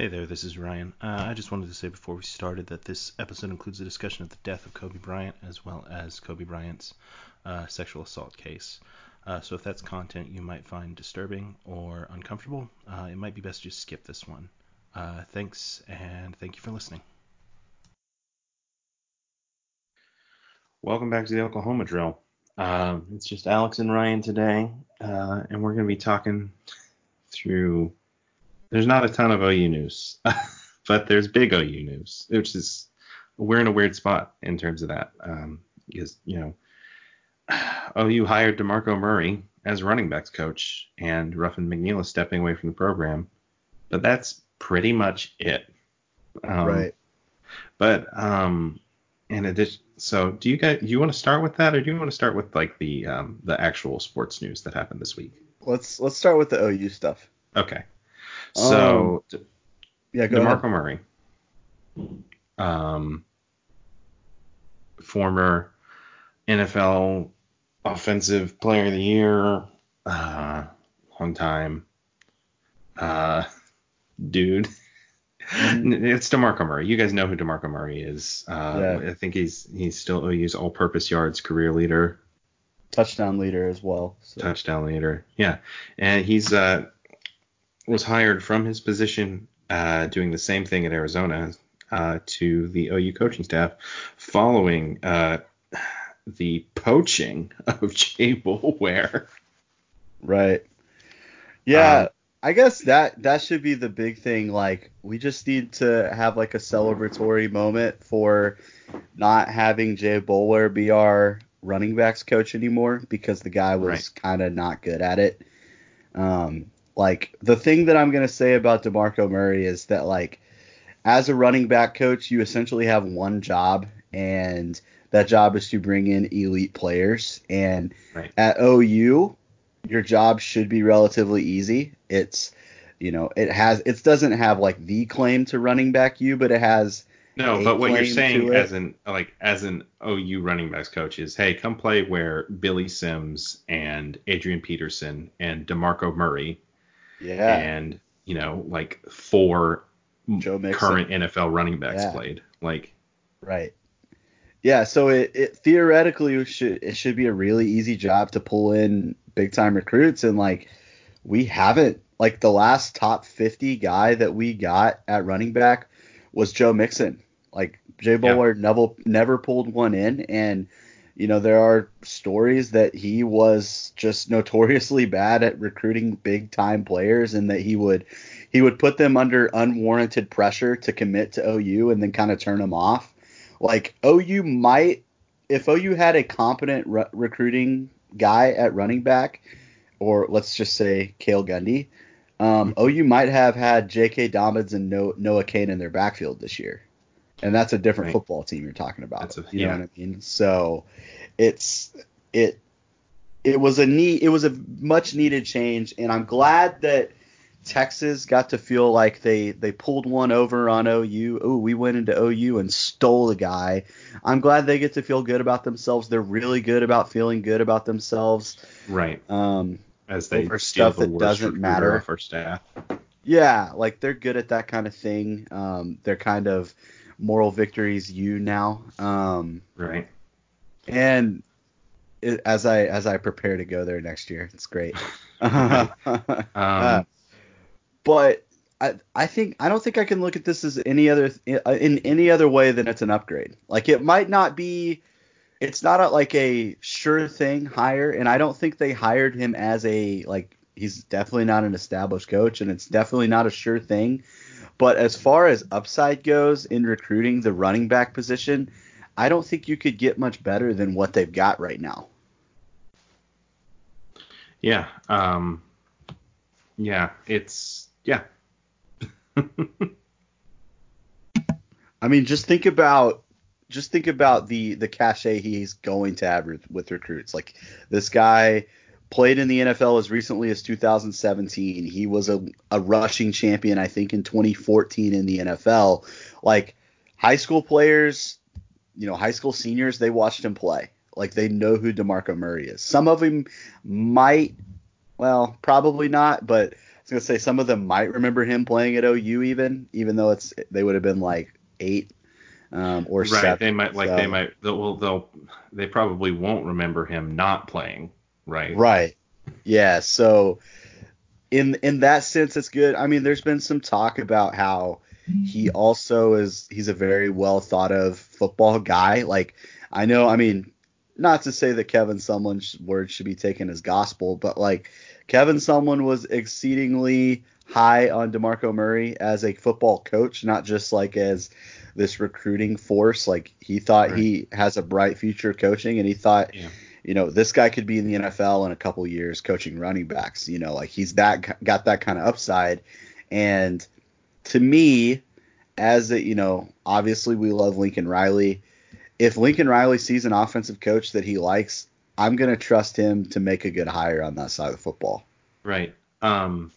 Hey there, this is Ryan. Uh, I just wanted to say before we started that this episode includes a discussion of the death of Kobe Bryant as well as Kobe Bryant's uh, sexual assault case. Uh, so if that's content you might find disturbing or uncomfortable, uh, it might be best to just skip this one. Uh, thanks, and thank you for listening. Welcome back to the Oklahoma Drill. Um, it's just Alex and Ryan today, uh, and we're going to be talking through there's not a ton of OU news, but there's big OU news, which is we're in a weird spot in terms of that um, because you know OU hired DeMarco Murray as running backs coach, and Ruffin McNeill is stepping away from the program, but that's pretty much it. Um, right. But um, in addition, so do you guys do you want to start with that, or do you want to start with like the um, the actual sports news that happened this week? Let's let's start with the OU stuff. Okay. So, um, yeah, go DeMarco ahead. Murray, um, former NFL Offensive Player of the Year, uh, long time, uh, dude. Mm-hmm. It's DeMarco Murray. You guys know who DeMarco Murray is. Uh, yeah. I think he's he's still OU's all-purpose yards career leader. Touchdown leader as well. So. Touchdown leader. Yeah, and he's uh was hired from his position uh, doing the same thing at Arizona uh, to the OU coaching staff following uh, the poaching of Jay Boulware. Right. Yeah. Um, I guess that that should be the big thing. Like, we just need to have like a celebratory moment for not having Jay Boulware be our running backs coach anymore because the guy was right. kind of not good at it. Um, like the thing that I'm gonna say about DeMarco Murray is that like as a running back coach, you essentially have one job, and that job is to bring in elite players. And right. at OU, your job should be relatively easy. It's you know it has it doesn't have like the claim to running back you, but it has no, but what you're saying as an like as an OU running backs coach is, hey, come play where Billy Sims and Adrian Peterson and DeMarco Murray yeah. And, you know, like four current NFL running backs yeah. played. Like Right. Yeah, so it, it theoretically should it should be a really easy job to pull in big time recruits and like we haven't like the last top 50 guy that we got at running back was Joe Mixon. Like Jay Boulware yeah. never never pulled one in and you know, there are stories that he was just notoriously bad at recruiting big time players and that he would he would put them under unwarranted pressure to commit to OU and then kind of turn them off. Like OU might if OU had a competent re- recruiting guy at running back or let's just say Cale Gundy, um. OU might have had J.K. Dobbins and Noah Cain in their backfield this year and that's a different right. football team you're talking about. A, you yeah. know what I mean? So it's it it was a need it was a much needed change, and I'm glad that Texas got to feel like they they pulled one over on OU. Oh, we went into OU and stole the guy. I'm glad they get to feel good about themselves. They're really good about feeling good about themselves. Right. Um, as they for stuff that doesn't matter for staff. Yeah, like they're good at that kind of thing. Um, they're kind of moral victories you now. Um, right. And it, as I as I prepare to go there next year, it's great. um, uh, but I I think I don't think I can look at this as any other in any other way than it's an upgrade. Like it might not be. It's not a, like a sure thing hire, and I don't think they hired him as a like he's definitely not an established coach, and it's definitely not a sure thing. But as far as upside goes in recruiting the running back position, I don't think you could get much better than what they've got right now. Yeah. Um, yeah. It's yeah. I mean, just think about just think about the the cachet he's going to have with, with recruits. Like this guy played in the NFL as recently as 2017. He was a, a rushing champion, I think, in 2014 in the NFL. Like high school players, you know, high school seniors, they watched him play. Like they know who DeMarco Murray is. Some of them might, well, probably not, but I was gonna say some of them might remember him playing at OU even, even though it's they would have been like eight um, or right. seven. They might like so- they might they'll, well they'll they probably won't remember him not playing. Right. Right. Yeah. So in in that sense, it's good. I mean, there's been some talk about how he also is he's a very well thought of football guy. Like I know, I mean, not to say that Kevin Sumlin's words should be taken as gospel, but like Kevin Sumlin was exceedingly high on DeMarco Murray as a football coach, not just like as this recruiting force. Like he thought he has a bright future coaching, and he thought Yeah. You know, this guy could be in the NFL in a couple years coaching running backs. You know, like he's that got that kind of upside. And to me, as a, you know, obviously we love Lincoln Riley. If Lincoln Riley sees an offensive coach that he likes, I'm gonna trust him to make a good hire on that side of the football. Right. Um,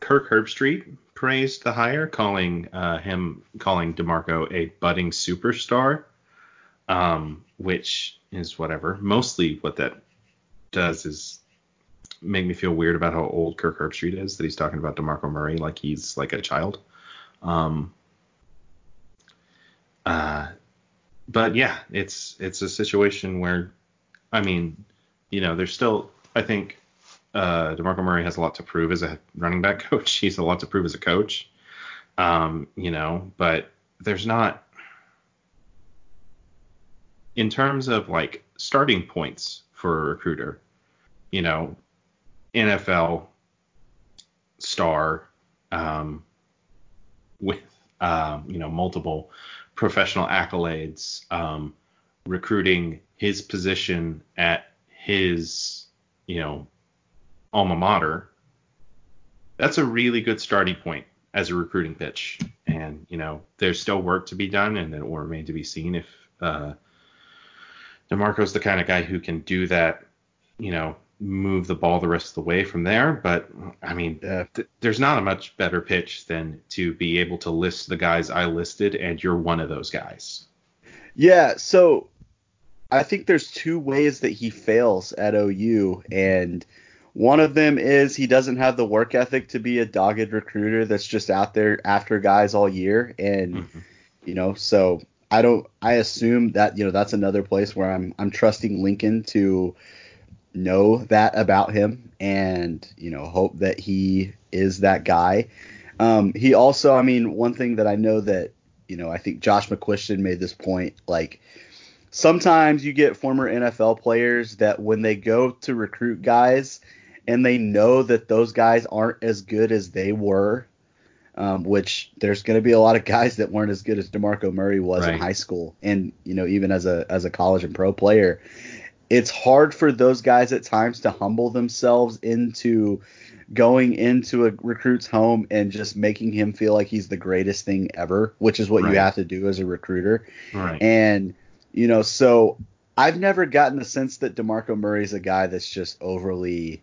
Kirk Herbstreit praised the hire, calling uh, him calling Demarco a budding superstar, um, which is whatever. Mostly what that does is make me feel weird about how old Kirk Herbstreit is. That he's talking about Demarco Murray like he's like a child. Um, uh, but yeah, it's it's a situation where, I mean, you know, there's still I think uh, DeMarco Murray has a lot to prove as a running back coach. He's a lot to prove as a coach. Um, you know, but there's not in terms of like starting points for a recruiter, you know, NFL star um, with um, you know multiple professional accolades, um, recruiting his position at his you know alma mater. That's a really good starting point as a recruiting pitch, and you know there's still work to be done, and it will remain to be seen if uh, Demarco's the kind of guy who can do that, you know, move the ball the rest of the way from there. But I mean, th- there's not a much better pitch than to be able to list the guys I listed, and you're one of those guys. Yeah, so I think there's two ways that he fails at OU, and one of them is he doesn't have the work ethic to be a dogged recruiter that's just out there after guys all year, and Mhm. you know, so I don't. I assume that you know that's another place where I'm I'm trusting Lincoln to know that about him, and you know, hope that he is that guy. Um, he also, I mean, one thing that I know that you know, I think Josh McCuistion made this point, like sometimes you get former NFL players that when they go to recruit guys and they know that those guys aren't as good as they were, um, which there's going to be a lot of guys that weren't as good as DeMarco Murray was in high school and you know even as a as a college and pro player. It's hard for those guys at times to humble themselves into going into a recruit's home and just making him feel like he's the greatest thing ever, which is what Right. you have to do as a recruiter. Right. And you know, so I've never gotten the sense that DeMarco Murray's a guy that's just overly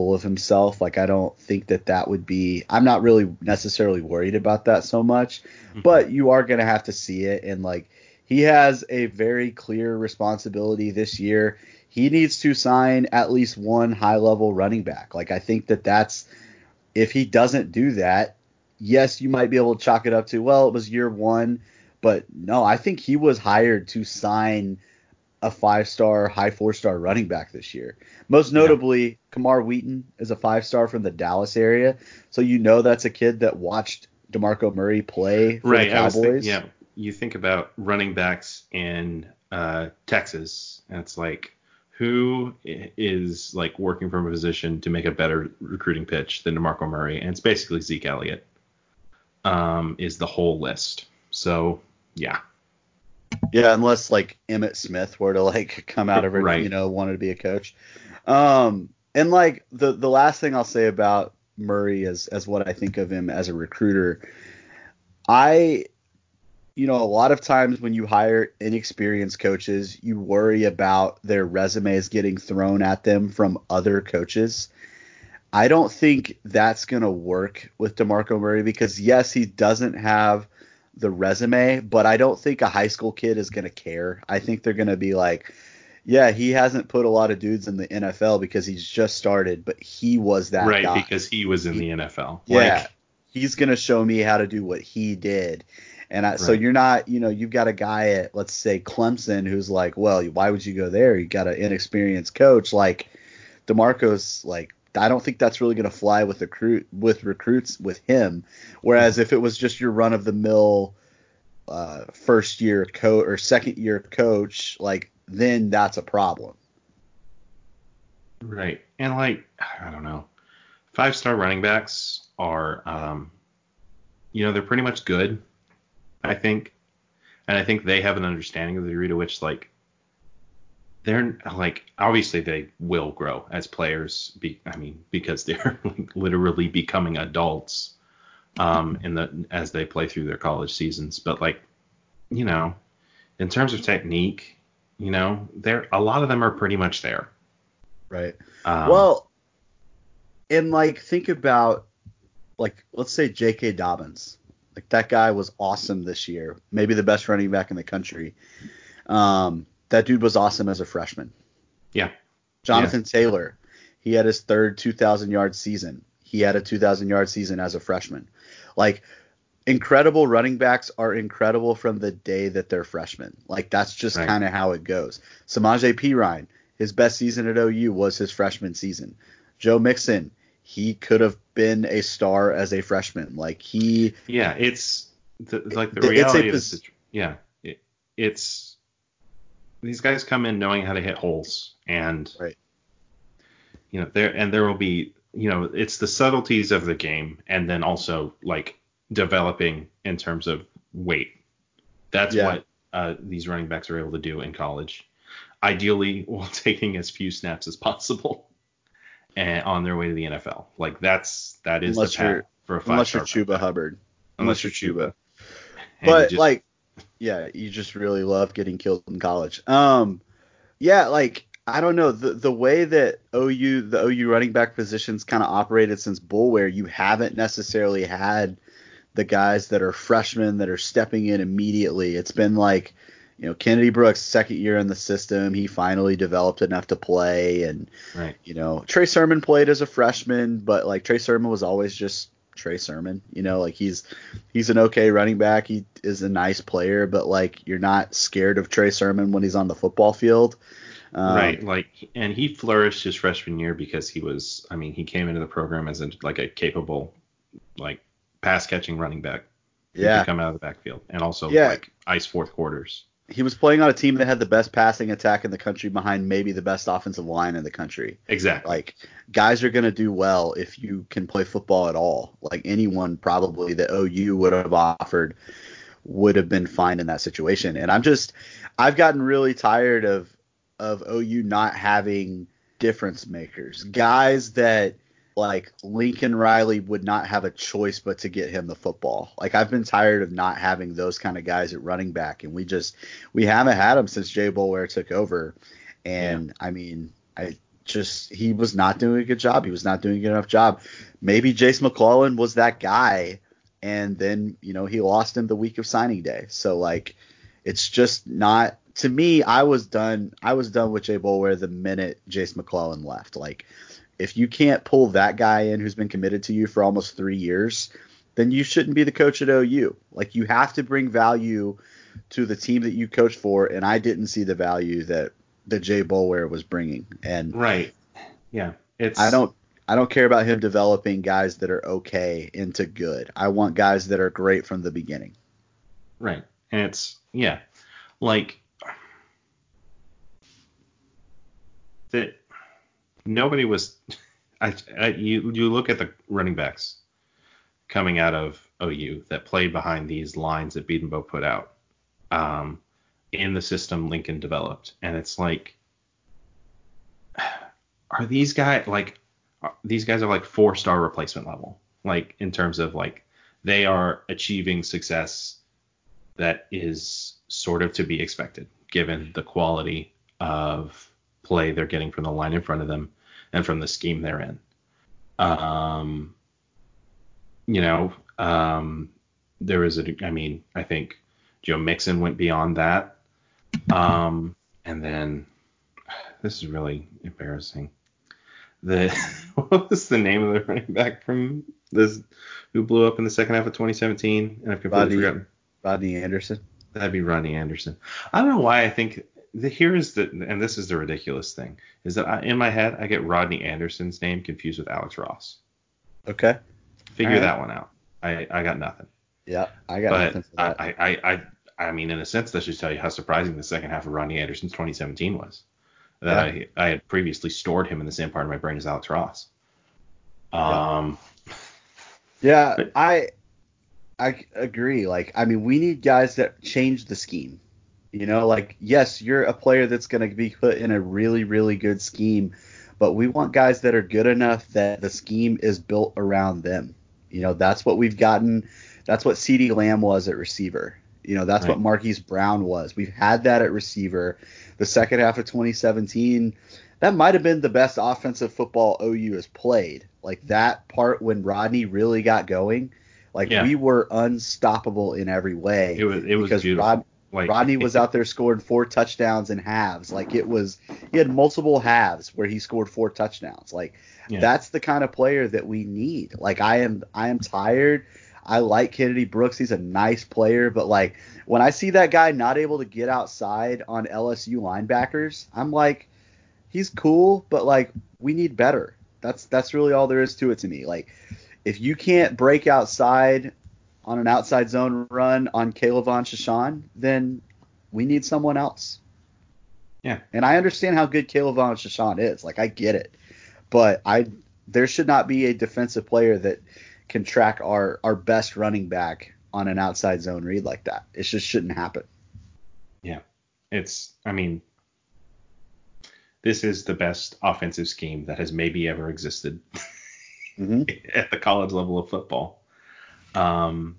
full of himself. Like I don't think that that would be. I'm not really necessarily worried about that so much, mm-hmm. but you are gonna have to see it. And like he has a very clear responsibility this year. He needs to sign at least one high level running back. Like I think that that's if he doesn't do that, yes, you might be able to chalk it up to well, it was year one, but no, I think he was hired to sign a five star, high four star running back this year. Most notably, Camar Wheaton is a five star from the Dallas area, so you know that's a kid that watched DeMarco Murray play for right. the was think- Cowboys. yeah. You think about running backs in uh, Texas, and it's like who is like working from a position to make a better recruiting pitch than DeMarco Murray, and it's basically Zeke Elliott. Um, is the whole list. So yeah, Yeah, unless like Emmitt Smith were to like come out of it, Right. you know, wanted to be a coach. Um, and like the the last thing I'll say about Murray is as what I think of him as a recruiter, I, you know, a lot of times when you hire inexperienced coaches, you worry about their resumes getting thrown at them from other coaches. I don't think that's going to work with DeMarco Murray because yes, he doesn't have the resume, but I don't think a high school kid is going to care. I think they're going to be like, Yeah, he hasn't put a lot of dudes in the NFL because he's just started, but he was that right guy. because he was in the NFL. yeah, Like, he's gonna show me how to do what he did. And I, so you're not, you know, you've got a guy at let's say Clemson who's like, well, why would you go there? You got an inexperienced coach like Demarco's. Like, I don't think that's really gonna fly with recruit with recruits with him. Whereas if it was just your run of the mill uh, first year coach or second year coach, like then that's a problem. Right. And like I don't know. Five star running backs are um you know, they're pretty much good, I think. And I think they have an understanding of the degree to which like they're like obviously they will grow as players be I mean because they're like literally becoming adults um in the as they play through their college seasons but like you know in terms of technique you know they're a lot of them are pretty much there Right. um, well, and like think about like let's say J.K. Dobbins. Like that guy was awesome this year, maybe the best running back in the country. Um, that dude was awesome as a freshman. Yeah. Jonathan Taylor, he had his third 2,000 yard season. He had a 2,000 yard season as a freshman. Like incredible running backs are incredible from the day that they're freshmen. Like that's just Right. kind of how it goes. Samaje Perine, his best season at OU was his freshman season. Joe Mixon, he could have been a star as a freshman. Like he Yeah, it's the, like the It's a reality of this. Yeah, it, it's these guys come in knowing how to hit holes, and Right. you know there and there will be you know it's the subtleties of the game, and then also like developing in terms of weight. That's Yeah. what uh, these running backs are able to do in college, ideally while taking as few snaps as possible. And on their way to the NFL, like that's that is Unless the path for a five unless you're Chuba Hubbard. Unless Unless you're you're Chuba. But just- like yeah you just really love getting killed in college um yeah like i don't know the the way that ou the ou running back positions kind of operated since boulware you haven't necessarily had the guys that are freshmen that are stepping in immediately it's been like you know kennedy brooks second year in the system he finally developed enough to play and right. you know, Trey Sermon played as a freshman, but like Trey Sermon was always just Trey Sermon. You know, like he's he's an okay running back. He is a nice player, but like you're not scared of Trey Sermon when he's on the football field. Um, right. Like, and he flourished his freshman year because he was, I mean, he came into the program as a, like a capable, like pass catching running back. Yeah. come out of the backfield and also Yeah. like ice fourth quarters. He was playing on a team that had the best passing attack in the country behind maybe the best offensive line in the country. Exactly. Like guys are going to do well if you can play football at all. Like anyone probably that OU would have offered would have been fine in that situation. And I'm just I've gotten really tired of of OU not having difference makers. Guys that like Lincoln Riley would not have a choice but to get him the football. Like I've been tired of not having those kind of guys at running back and we just we haven't had them since Jay Boulware took over. And I mean, I just he was not doing a good job. He was not doing a good enough job. Maybe Jase McClellan was that guy, and then you know he lost him the week of signing day. So like, it's just not to me. I was done. I was done with Jay Boulware the minute Jase McClellan left. Like, if you can't pull that guy in who's been committed to you for almost three years, then you shouldn't be the coach at OU. Like, you have to bring value to the team that you coach for, and I didn't see the value that that Jay Boulware was bringing. And right. Yeah. It's I don't I don't care about him developing guys that are okay into good. I want guys that are great from the beginning. Right. And it's yeah, like that. Nobody was. I, I you you look at the running backs coming out of OU that played behind these lines that Bedenbaugh put out um, in the system Lincoln developed, and it's like, are these guys like these guys are like four star replacement level, like in terms of like they are achieving success that is sort of to be expected given the quality of play they're getting from the line in front of them and from the scheme they're in. Um, you know, um, there was a, I mean, I think Joe Mixon went beyond that. Um, and then this is really embarrassing. The what was the name of the running back from this who blew up in the second half of 2017? And I've completely Rodney- forgotten. Rodney Anderson. That'd be Rodney Anderson. I don't know why I think the here is the and this is the ridiculous thing is that I, in my head I get Rodney Anderson's name confused with Alex Ross. Okay. Figure Alright. that one out. I I got nothing. Yeah, I got nothing But for that. I, I I I mean in a sense that should tell you how surprising the second half of Rodney Anderson's 2017 was. That I I had previously stored him in the same part of my brain as Alex Ross. Um Yeah, But- I I agree. Like, I mean, we need guys that change the scheme. You know, like yes, you're a player that's going to be put in a really, really good scheme, but we want guys that are good enough that the scheme is built around them. You know, that's what we've gotten. That's what CeeDee Lamb was at receiver. You know, that's what Right. Marquise Brown was. We've had that at receiver. The second half of 2017, that might have been the best offensive football OU has played. Like that part when Rodney really got going, like Yeah. we were unstoppable in every way. it was it was because beautiful. Rod, like Rodney was out there scoring four touchdowns in halves. Like it was, he had multiple halves where he scored four touchdowns. Like Yeah. that's the kind of player that we need. Like I am, I am tired. I like Kennedy Brooks. He's a nice player, but like when I see that guy not able to get outside on LSU linebackers, I'm like, he's cool, but like we need better. That's that's really all there is to it to me. Like if you can't break outside on an outside zone run on K'Lavon Chaisson, then we need someone else. Yeah. And I understand how good K'Lavon Chaisson is. Like I get it. But I there should not be a defensive player that can track our our best running back on an outside zone read like that. It just shouldn't happen. Yeah. It's I mean this is the best offensive scheme that has maybe ever existed hmm at the college level of football. Um,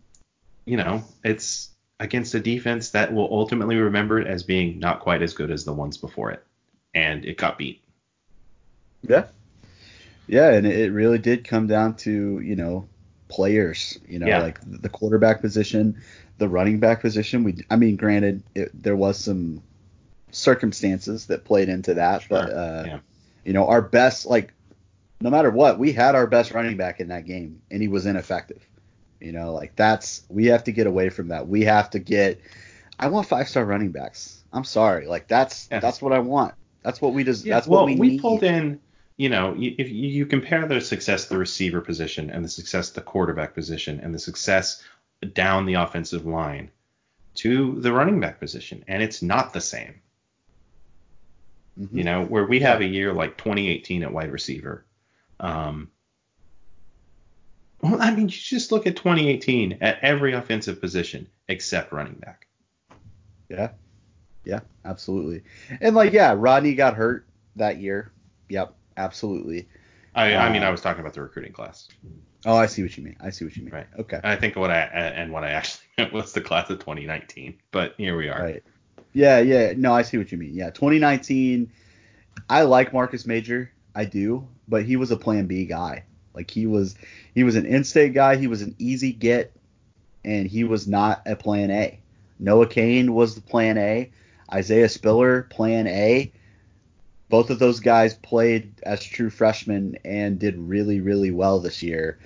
you know, it's against a defense that will ultimately be remembered as being not quite as good as the ones before it, and it got beat. Yeah. Yeah, and it it really did come down to, you know, players, you know, Yeah. like the quarterback position, the running back position. We I mean, granted, it, there was some circumstances that played into that, but uh yeah. you know, our best like no matter what, we had our best running back in that game and he was ineffective. You know, like that's we have to get away from that. We have to get I want five-star running backs. I'm sorry. Like that's Yeah. that's what I want. That's what we just Yeah, that's well, what we, we need. pulled in. You know, if you, compare the success of the receiver position and the success of the quarterback position and the success down the offensive line to the running back position, and it's not the same. Mhm. You know, where we have a year like 2018 at wide receiver. Um, well, I mean, you just look at 2018 at every offensive position except running back. Yeah. Yeah, absolutely. And like, yeah, Rodney got hurt that year. Yep, absolutely. I, I mean, Uh, I was talking about the recruiting class. Oh, I see what you mean. I see what you mean. Right. Okay. I think what I and what I actually meant was the class of 2019. But here we are. Right. Yeah, yeah. No, I see what you mean. Yeah, 2019. I like Marcus Major. I do, but he was a Plan B guy. Like he was, he was an in-state guy. He was an easy get, and he was not a Plan A. Noah Cain was the Plan A. Isaiah Spiller, Plan A. Both of those guys played as true freshmen and did really, really well this year.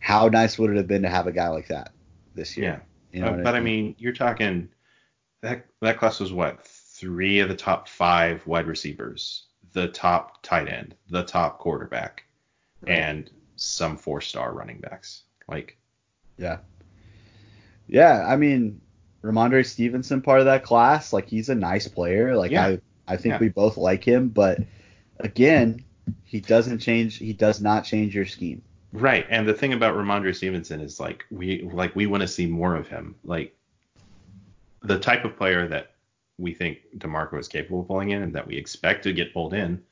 How nice would it have been to have a guy like that this Yeah. year? You know Uh, what but I mean, you're talking that that class was what three of the top five wide receivers, the top tight end, the top quarterback, Right. and some four star running backs. Like, Yeah. Yeah, I mean, Rhamondre Stevenson part of that class, like he's a nice player. Like Yeah. I I think Yeah. we both like him, but again, he doesn't change he does not change your scheme. right. And the thing about Rhamondre Stevenson is like we like we want to see more of him. Like the type of player that we think DeMarco is capable of pulling in and that we expect to get pulled in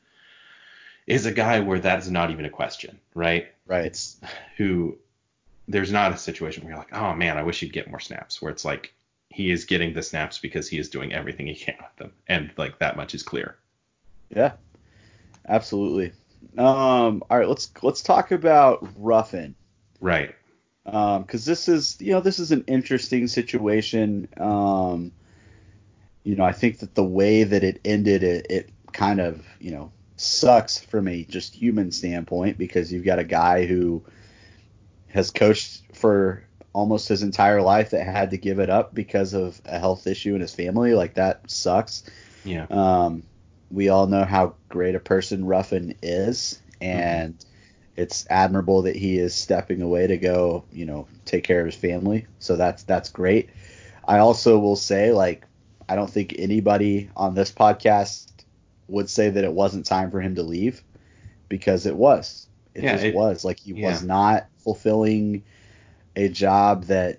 is a guy where that's not even a question, right? Right. It's who there's not a situation where you're like, oh man, I wish he'd get more snaps. Where it's like he is getting the snaps because he is doing everything he can with them, and like that much is clear. Yeah. Absolutely. Um all right, let's let's talk about Ruffin. Right. Um cuz this is, you know, this is an interesting situation. Um you know, I think that the way that it ended it, it kind of, you know, sucks from a just human standpoint because you've got a guy who has coached for almost his entire life that had to give it up because of a health issue in his family. Like that sucks. Yeah. Um, we all know how great a person Ruffin is, and mm-hmm. it's admirable that he is stepping away to go, you know, take care of his family. So that's that's great. I also will say, like, I don't think anybody on this podcast would say that it wasn't time for him to leave because it was. It yeah, just it, was. Like he yeah. was not fulfilling a job that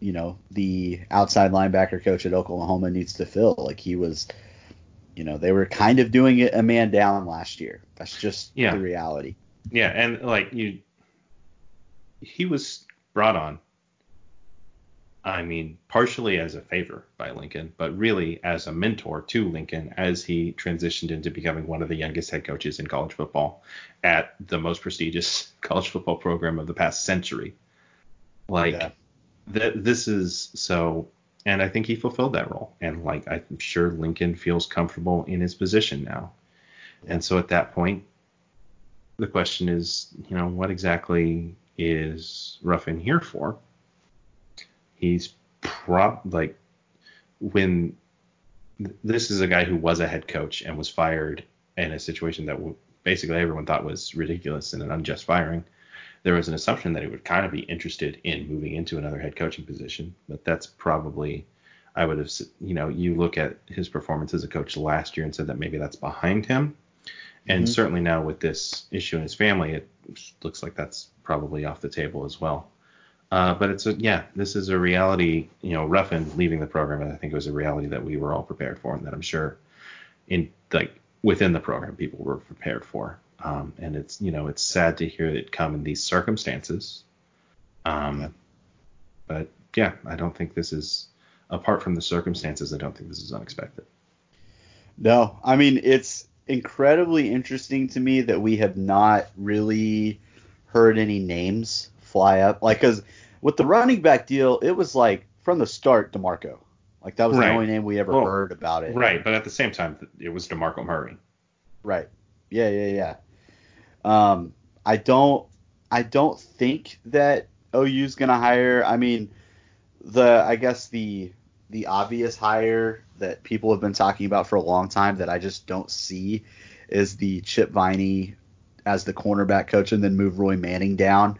you know the outside linebacker coach at Oklahoma needs to fill. Like he was you know, they were kind of doing it a man down last year. That's just yeah. the reality. Yeah, and like you he was brought on I mean, partially as a favor by Lincoln, but really as a mentor to Lincoln as he transitioned into becoming one of the youngest head coaches in college football at the most prestigious college football program of the past century. Like, yeah. th- this is so and I think he fulfilled that role. And like I'm sure Lincoln feels comfortable in his position now. And so at that point, the question is, you know, what exactly is Ruffin here for? He's prob like when this is a guy who was a head coach and was fired in a situation that basically everyone thought was ridiculous and an unjust firing there was an assumption that he would kind of be interested in moving into another head coaching position, but that's probably I would have you know you look at his performance as a coach last year and said that maybe that's behind him, and mm-hmm. certainly now with this issue in his family, it looks like that's probably off the table as well. Uh, but it's a yeah, this is a reality. You know, Ruffin leaving the program, and I think it was a reality that we were all prepared for, and that I'm sure in like within the program people were prepared for. Um, and it's you know it's sad to hear it come in these circumstances. Um. But yeah, I don't think this is apart from the circumstances. I don't think this is unexpected. No, I mean it's incredibly interesting to me that we have not really heard any names fly up. Like, cause with the running back deal, it was like from the start Demarco. Like that was right. the only name we ever well, heard about it. Right, but at the same time, it was Demarco Murray. Right. Yeah, yeah, yeah. Um, I don't I don't think that OU's gonna hire. I mean, the I guess the the obvious hire that people have been talking about for a long time that I just don't see is the Chip Viney as the cornerback coach and then move Roy Manning down.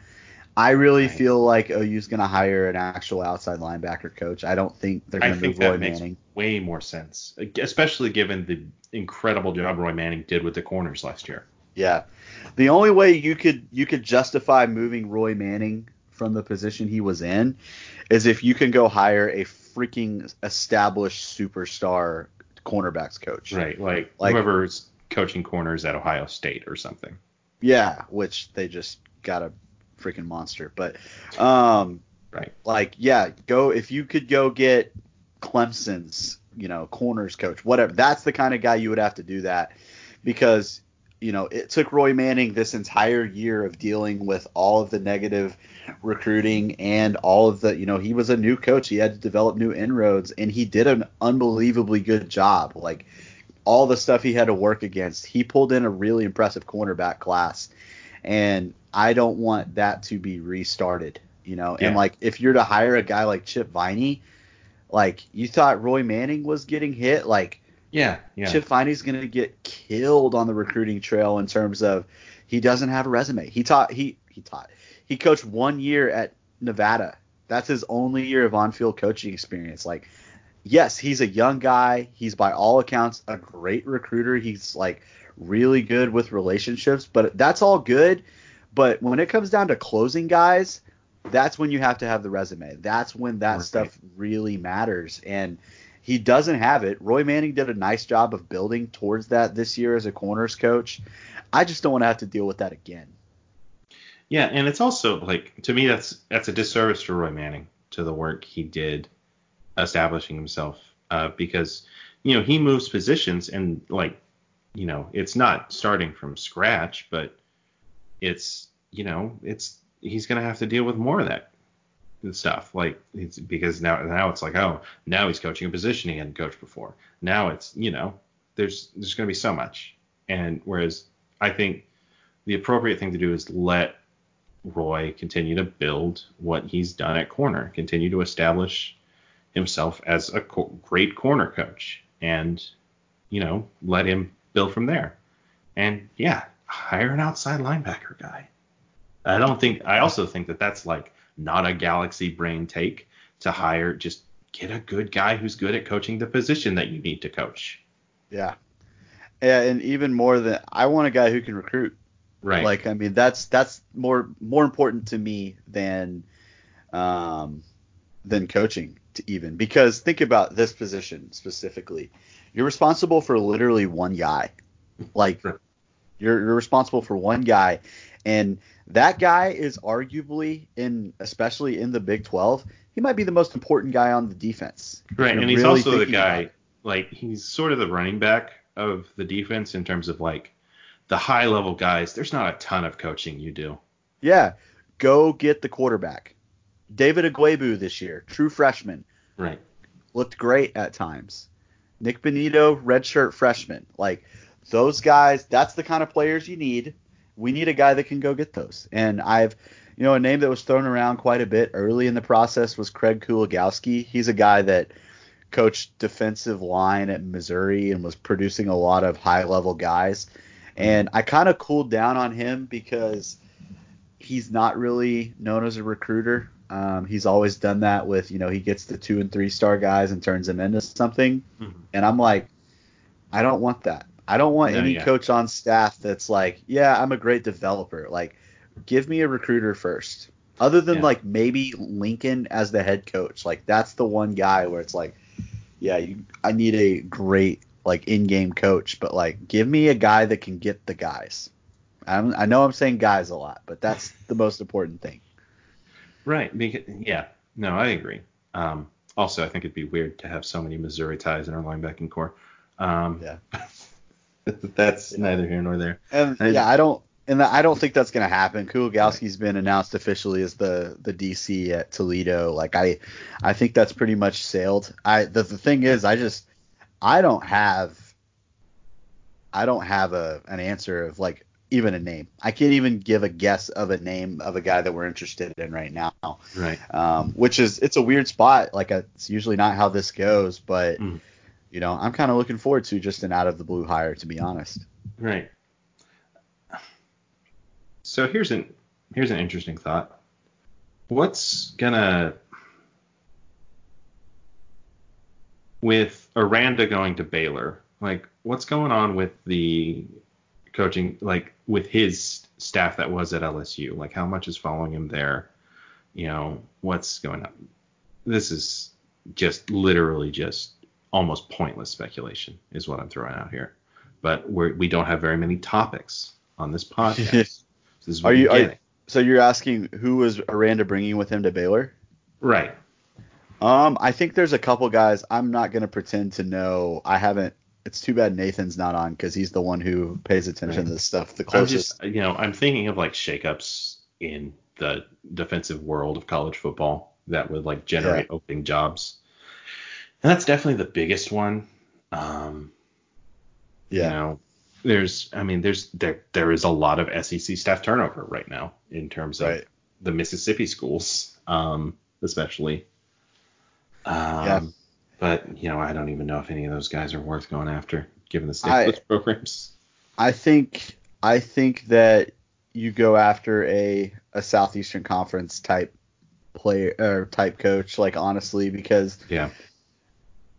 I really right. feel like OU's going to hire an actual outside linebacker coach. I don't think they're going to move Roy Manning. Way more sense, especially given the incredible job Roy Manning did with the corners last year. Yeah, the only way you could you could justify moving Roy Manning from the position he was in is if you can go hire a freaking established superstar cornerbacks coach. Right, like, like whoever's coaching corners at Ohio State or something. Yeah, which they just got a freaking monster. But um right. Like yeah, go if you could go get Clemson's, you know, corners coach, whatever. That's the kind of guy you would have to do that because you know, it took Roy Manning this entire year of dealing with all of the negative recruiting and all of the, you know, he was a new coach. He had to develop new inroads, and he did an unbelievably good job. Like all the stuff he had to work against, he pulled in a really impressive cornerback class, and I don't want that to be restarted. You know, yeah. and like if you're to hire a guy like Chip Viney, like you thought Roy Manning was getting hit, like yeah, yeah. Chip Viney's going to get killed on the recruiting trail in terms of he doesn't have a resume. He taught he he taught he coached one year at Nevada. That's his only year of on-field coaching experience. Like, yes, he's a young guy. He's by all accounts a great recruiter. He's like really good with relationships, but that's all good. But when it comes down to closing guys, that's when you have to have the resume. That's when that right. stuff really matters. And he doesn't have it. Roy Manning did a nice job of building towards that this year as a corners coach. I just don't want to have to deal with that again. Yeah, and it's also like to me that's that's a disservice to Roy Manning to the work he did establishing himself uh, because you know he moves positions and like you know it's not starting from scratch but it's you know it's he's gonna have to deal with more of that stuff. Like it's because now now it's like oh now he's coaching a position he hadn't coached before. Now it's you know there's there's going to be so much. And whereas I think the appropriate thing to do is let Roy continue to build what he's done at corner, continue to establish himself as a co- great corner coach, and you know let him build from there. And yeah, hire an outside linebacker guy. I don't think. I also think that that's like not a galaxy brain take to hire. Just get a good guy who's good at coaching the position that you need to coach. Yeah. Yeah, and even more than I want a guy who can recruit. Right. Like I mean that's that's more more important to me than um than coaching to even because think about this position specifically. You're responsible for literally one guy. Like. You're you're responsible for one guy and that guy is arguably in especially in the Big 12, he might be the most important guy on the defense. Right, and he's really also the guy like he's sort of the running back of the defense in terms of like the high level guys. There's not a ton of coaching you do. Yeah, go get the quarterback. David Ugwoegbu this year, true freshman, Right. looked great at times. Nik Bonitto, redshirt freshman. Like those guys, that's the kind of players you need. We need a guy that can go get those. And I've, you know, a name that was thrown around quite a bit early in the process was Craig Kuligowski. He's a guy that coached defensive line at Missouri and was producing a lot of high level guys. And I kind of cooled down on him because he's not really known as a recruiter. Um, he's always done that with, you know, he gets the two and three star guys and turns them into something. Mhm. And I'm like, I don't want that. I don't want No, any yeah. coach on staff that's like, yeah, I'm a great developer. Like, give me a recruiter first. Other than Yeah. like maybe Lincoln as the head coach, like that's the one guy where it's like, yeah, you, I need a great like in-game coach, but like give me a guy that can get the guys. I'm, I know I'm saying guys a lot, but that's the most important thing. Right. Because, yeah. No, I agree. Um, also, I think it'd be weird to have so many Missouri ties in our linebacking corps. Um, Yeah. that's neither here nor there. And I- yeah, I don't and I don't think that's gonna happen. Kuligowski's been announced officially as the the DC at Toledo. Like I I think that's pretty much sailed. I the, the thing is I just I don't have I don't have a an answer of like even a name. I can't even give a guess of a name of a guy that we're interested in right now. Right. Um, which is it's a weird spot. Like it's usually not how this goes, but Mm. You know I'm kind of looking forward to just an out of the blue hire to be honest. Right. So here's an here's an interesting thought. What's gonna with Aranda going to Baylor? Like, what's going on with the coaching? Like, with his staff that was at LSU? Like, how much is following him there? You know, what's going on? This is just literally just almost pointless speculation, is what I'm throwing out here. But we're, we don't have very many topics on this podcast. this Are you- you- So you're asking who was Aranda bringing with him to Baylor? right? Um, I think there's a couple guys. I'm not gonna pretend to know. I haven't. It's too bad Nathan's not on because he's the one who pays attention Right. to this stuff the closest. just, you know, I'm thinking of like shakeups in the defensive world of college football that would like generate opening jobs. And that's definitely the biggest one. Um, yeah. You know, there's, I mean, there's there there is a lot of SEC staff turnover right now in terms of Right. the Mississippi schools, um, especially. Um, Yeah. But you know, I don't even know if any of those guys are worth going after, given the state I- of those programs. I think I think that you go after a a Southeastern Conference type player or type coach, like honestly, because Yeah.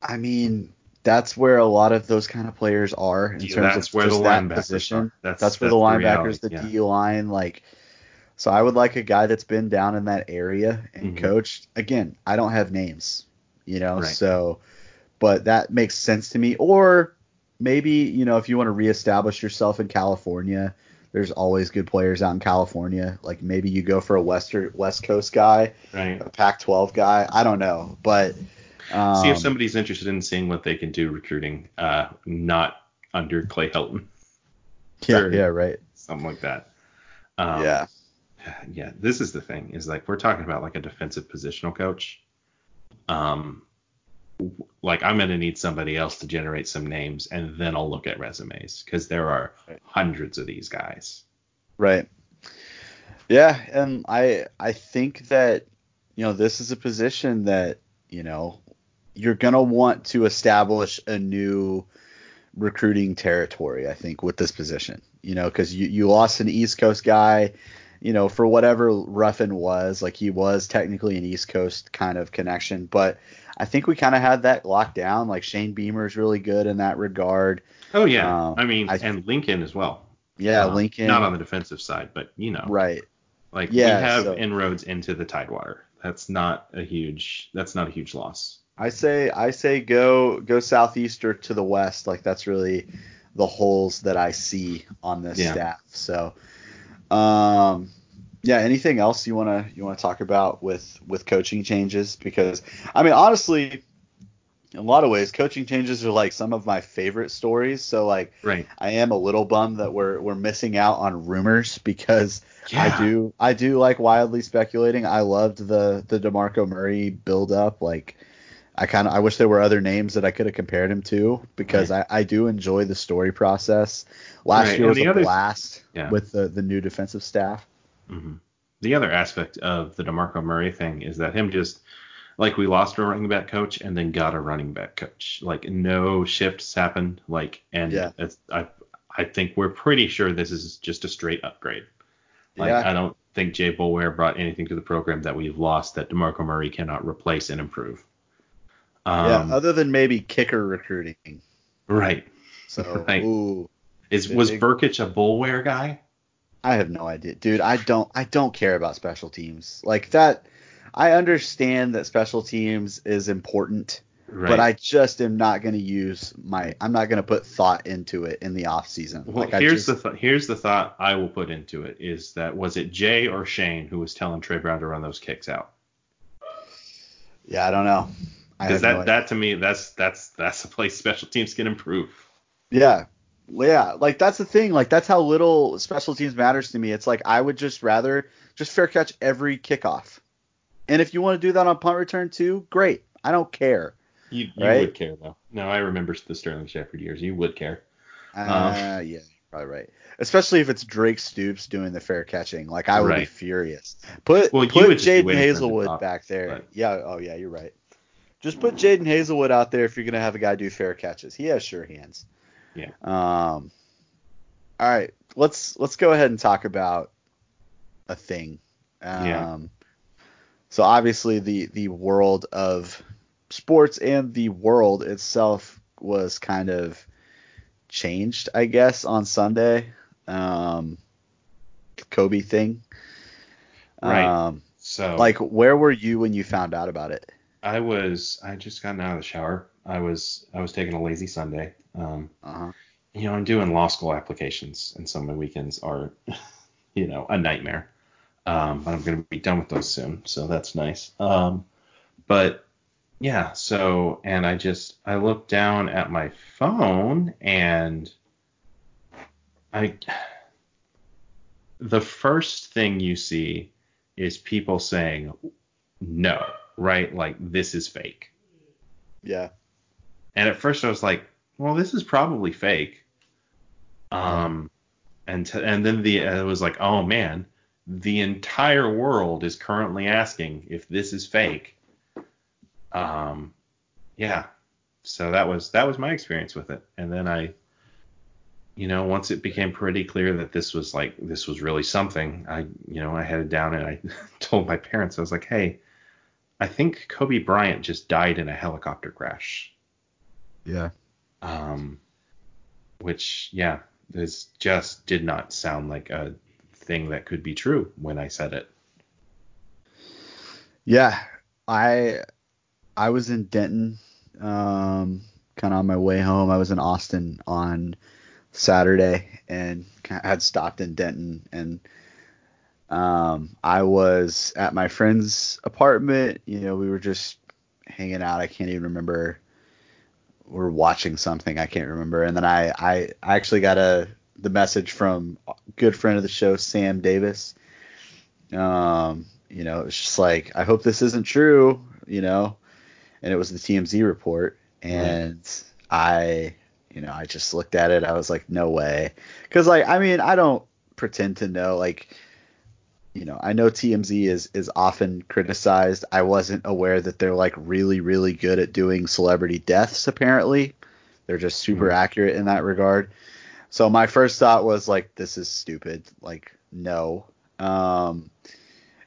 I mean that's where a lot of those kind of players are in Yeah, terms of where just the that position. That's- That's, where that's the the linebackers, reality, the yeah. D line, like. So I would like a guy that's been down in that area and Mhm. coached. Again, I don't have names, you know, Right. so, but that makes sense to me. Or maybe you know if you want to reestablish yourself in California, there's always good players out in California. Like maybe you go for a Western West Coast guy, Right. a Pac-12 guy. I don't know, but um, See if somebody's interested in seeing what they can do recruiting, uh, not under Clay Helton, yeah, yeah, right, something like that. Um, yeah, yeah. This is the thing is like we're talking about like a defensive positional coach. Um, like I'm gonna need somebody else to generate some names, and then I'll look at resumes because there are hundreds of these guys. Right. Yeah, and I I think that you know this is a position that you know you're gonna want to establish a new recruiting territory. I think with this position, you know, because you you lost an East Coast guy, you know, for whatever Ruffin was, like he was technically an East Coast kind of connection, but I think we kind of had that locked down. Like Shane Beamer is really good in that regard. Oh yeah, Um, I mean, I- and Lincoln as well. Yeah, Um, Lincoln. Not on the defensive side, but you know, right. like Yeah, we have so- inroads into the Tidewater. That's not a huge. That's not a huge loss. I say I say go go southeast or to the west. Like that's really the holes that I see on this Yeah. staff. So, um, yeah. Anything else you wanna you wanna talk about with with coaching changes? Because I mean, honestly, in a lot of ways, coaching changes are like some of my favorite stories. So like, Right. I am a little bummed that we're we're missing out on rumors because Yeah. I do I do like wildly speculating. I loved the the DeMarco Murray build up. Like I kind of I wish there were other names that I could have compared him to because I, I do enjoy the story process. Last Right, year and was the a other- blast Yeah. with the the new defensive staff. hmm The other aspect of the DeMarco Murray thing is that him just like we lost a running back coach and then got a running back coach. Like no shifts happened. Like and Yeah. it's, I I think we're pretty sure this is just a straight upgrade. Like Yeah. I don't think Jay Boulware brought anything to the program that we've lost that DeMarco Murray cannot replace and improve. Um, yeah, other than maybe kicker recruiting. right. So Right. ooh, Is Big- was Brkic a Boulware guy? I have no idea, dude. I don't I don't care about special teams like that. I understand that special teams is important, Right. but I just am not going to use my. I'm not going to put thought into it in the off season. Well, like here's just, the th- here's the thought I will put into it is that was it Jay or Shane who was telling Tre Brown to run those kicks out? yeah, I don't know. Because that no that to me that's that's that's a place special teams can improve. Yeah. Yeah, like that's the thing. Like that's how little special teams matters to me. It's like I would just rather just fair catch every kickoff. And if you want to do that on punt return too, great. I don't care. You, you Right? would care though. No, I remember the Sterling Shepard years. You would care. Uh, yeah, probably right. Especially if it's Drake Stoops doing the fair catching. Like I would be furious. Put Well, put Jadon waiting for him Haselwood back there. but- Yeah. Oh yeah, you're right. Just put Jadon Haselwood out there if you're gonna have a guy do fair catches. He has sure hands. Yeah. Um. All right. Let's let's go ahead and talk about a thing. Um, Yeah. So obviously the the world of sports and the world itself was kind of changed, I guess, on Sunday. Um, Kobe thing. Right. Um, So like, where were you when you found out about it? I was I just gotten out of the shower. I was I was taking a lazy Sunday. Um, Uh-huh. you know, I'm doing law school applications, and so my weekends are, you know, a nightmare. Um, but I'm going to be done with those soon, so that's nice. Um, but yeah, so and I just I looked down at my phone and I the first thing you see is people saying no, right? Like this is fake. Yeah. And at first I was like, well, this is probably fake. Um, and t- and then the uh, it was like, oh man, the entire world is currently asking if this is fake. Um, yeah. So that was that was my experience with it. And then I, you know, once it became pretty clear that this was like this was really something, I you know I headed down and I told my parents I was like, hey, I think Kobe Bryant just died in a helicopter crash Yeah. um, which yeah, this just did not sound like a thing that could be true when I said it. Yeah. I I was in Denton, um, kind of on my way home. I was in Austin on Saturday and had stopped in Denton and um, I was at my friend's apartment. You know, we were just hanging out. I can't even remember. We are watching something. I can't remember. And then I, I, I actually got a the message from a good friend of the show, Sam Davis. Um, you know, it's just like I hope this isn't true. You know, and it was the TMZ report, and I, you know, I just looked at it. I was like, no way, because like I mean, I don't pretend to know like. You know, I know TMZ is is often criticized. I wasn't aware that they're like really really good at doing celebrity deaths. Apparently, they're just super Mhm. accurate in that regard. So my first thought was like, this is stupid. Like, no. Um,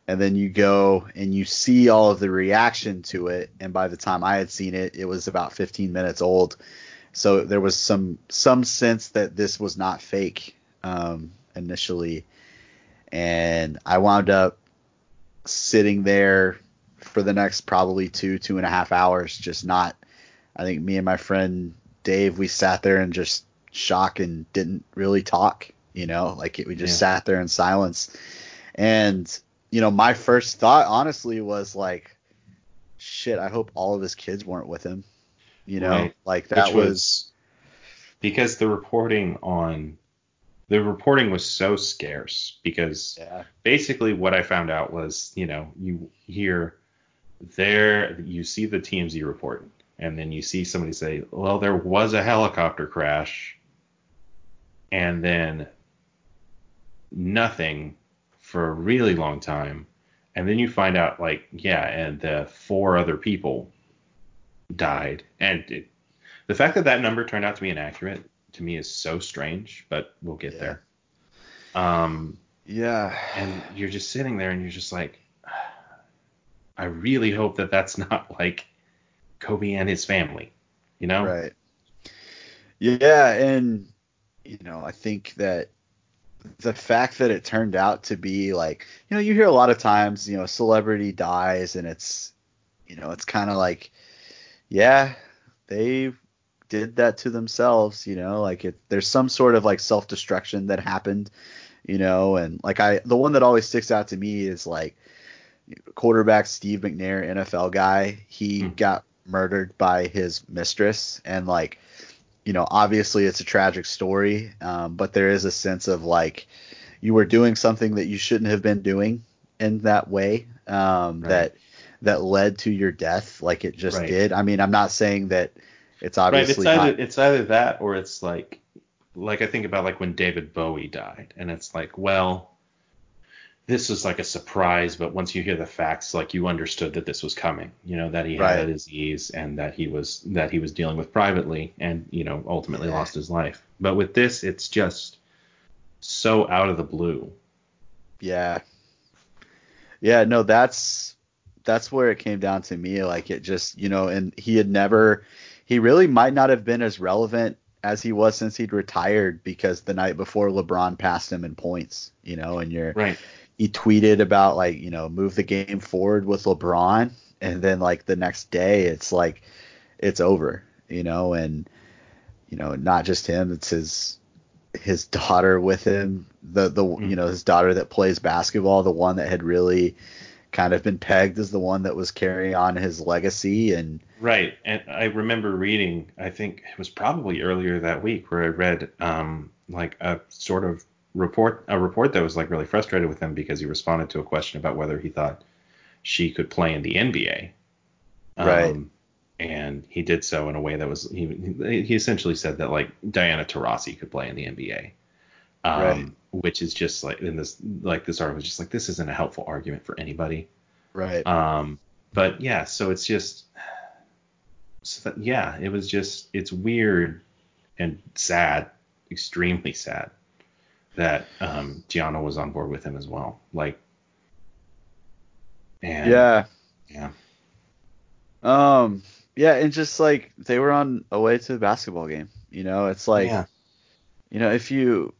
and then you go and you see all of the reaction to it, and by the time I had seen it, it was about 15 minutes old. So there was some some sense that this was not fake um, initially, and I wound up sitting there for the next probably two two and a half hours, just not. I think me and my friend Dave, we sat there and just shock and didn't really talk. You know, like it, we just Yeah. sat there in silence. And you know, my first thought honestly was like, shit, I hope all of his kids weren't with him. You know, Right. like that Which was, because the reporting on the reporting was so scarce because yeah, basically what I found out was, you know, you hear there you see the TMZ report and then you see somebody say, "Well, there was a helicopter crash." And then nothing for a really long time. And then you find out like, yeah, and the four other people died. And it, the fact that that number turned out to be inaccurate to me is so strange, but we'll get Yeah. there. Um, yeah, and you're just sitting there and you're just like i really hope that that's not like kobe and his family you know right. Yeah, and you know, I think that the fact that it turned out to be like, you know, you hear a lot of times, you know, a celebrity dies and it's, you know, it's kind of like, yeah, they did that to themselves, you know, like it, there's some sort of like self-destruction that happened, you know, and like I, the one that always sticks out to me is like quarterback Steve McNair, NFL guy, he Hmm. got murdered by his mistress and like, you know, obviously it's a tragic story, um, but there is a sense of like you were doing something that you shouldn't have been doing in that way um, Right. that that led to your death, like it just Right. did. I mean, I'm not saying that it's right it's obviously either not. it's either that or it's like like i think about like when david bowie died and it's like well this was like a surprise but once you hear the facts like you understood that this was coming you know that he had a disease and that he was that he was dealing with privately and you know ultimately lost his life but with this it's just so out of the blue Yeah. Yeah, no, that's that's where it came down to me. Like it just, you know, and he had never he really might not have been as relevant as he was since he'd retired because the night before LeBron passed him in points, you know, and you're right he tweeted about like, you know, move the game forward with LeBron and then like the next day it's like it's over, you know, and you know, not just him, it's his his daughter with him, the the Mm. you know, his daughter that plays basketball, the one that had really kind of been pegged as the one that was carrying on his legacy and Right, and I remember reading. I think it was probably earlier that week where I read um, like a sort of report, a report that was like really frustrated with him because he responded to a question about whether he thought she could play in the NBA. Right. And he did so in a way that was he he essentially said that like Diana Taurasi could play in the NBA. Um, Right. Which is just like in this like this article was just like this isn't a helpful argument for anybody. right. Um, but yeah, so it's just, so that, yeah, it was just, it's weird and sad, extremely sad that um, Gianna was on board with him as well. Like, and yeah. yeah, Um yeah, and just like they were on a way to the basketball game, you know, it's like yeah, you know, if you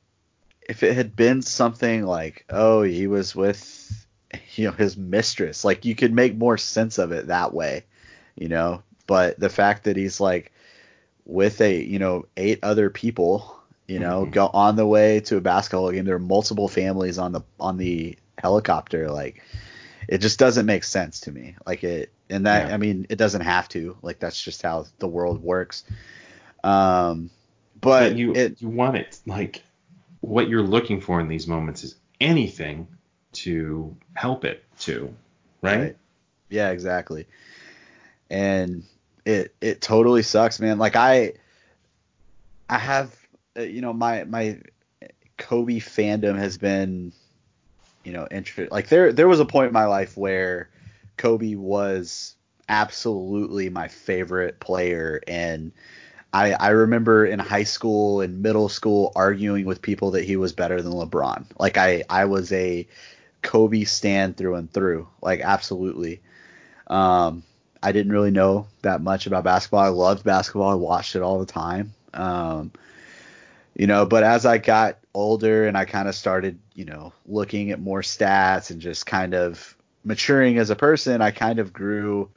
if it had been something like, oh, he was with you know his mistress, like you could make more sense of it that way, you know. But the fact that he's like with a you know eight other people, you know, Mhm. go on the way to a basketball game. There are multiple families on the on the helicopter, like it just doesn't make sense to me. Like it, and that Yeah. I mean, it doesn't have to. Like that's just how the world works. Um, but, but you it you want it like what you're looking for in these moments is anything to help it to, right? Yeah, exactly. and it it totally sucks, man. Like I I have uh, you know my my Kobe fandom has been you know interest like there there was a point in my life where Kobe was absolutely my favorite player and I, I remember in high school and middle school arguing with people that he was better than LeBron. Like I, I was a Kobe stand through and through. Like absolutely. Um, I didn't really know that much about basketball. I loved basketball. I watched it all the time. Um, you know, but as I got older and I kind of started, you know, looking at more stats and just kind of maturing as a person, I kind of grew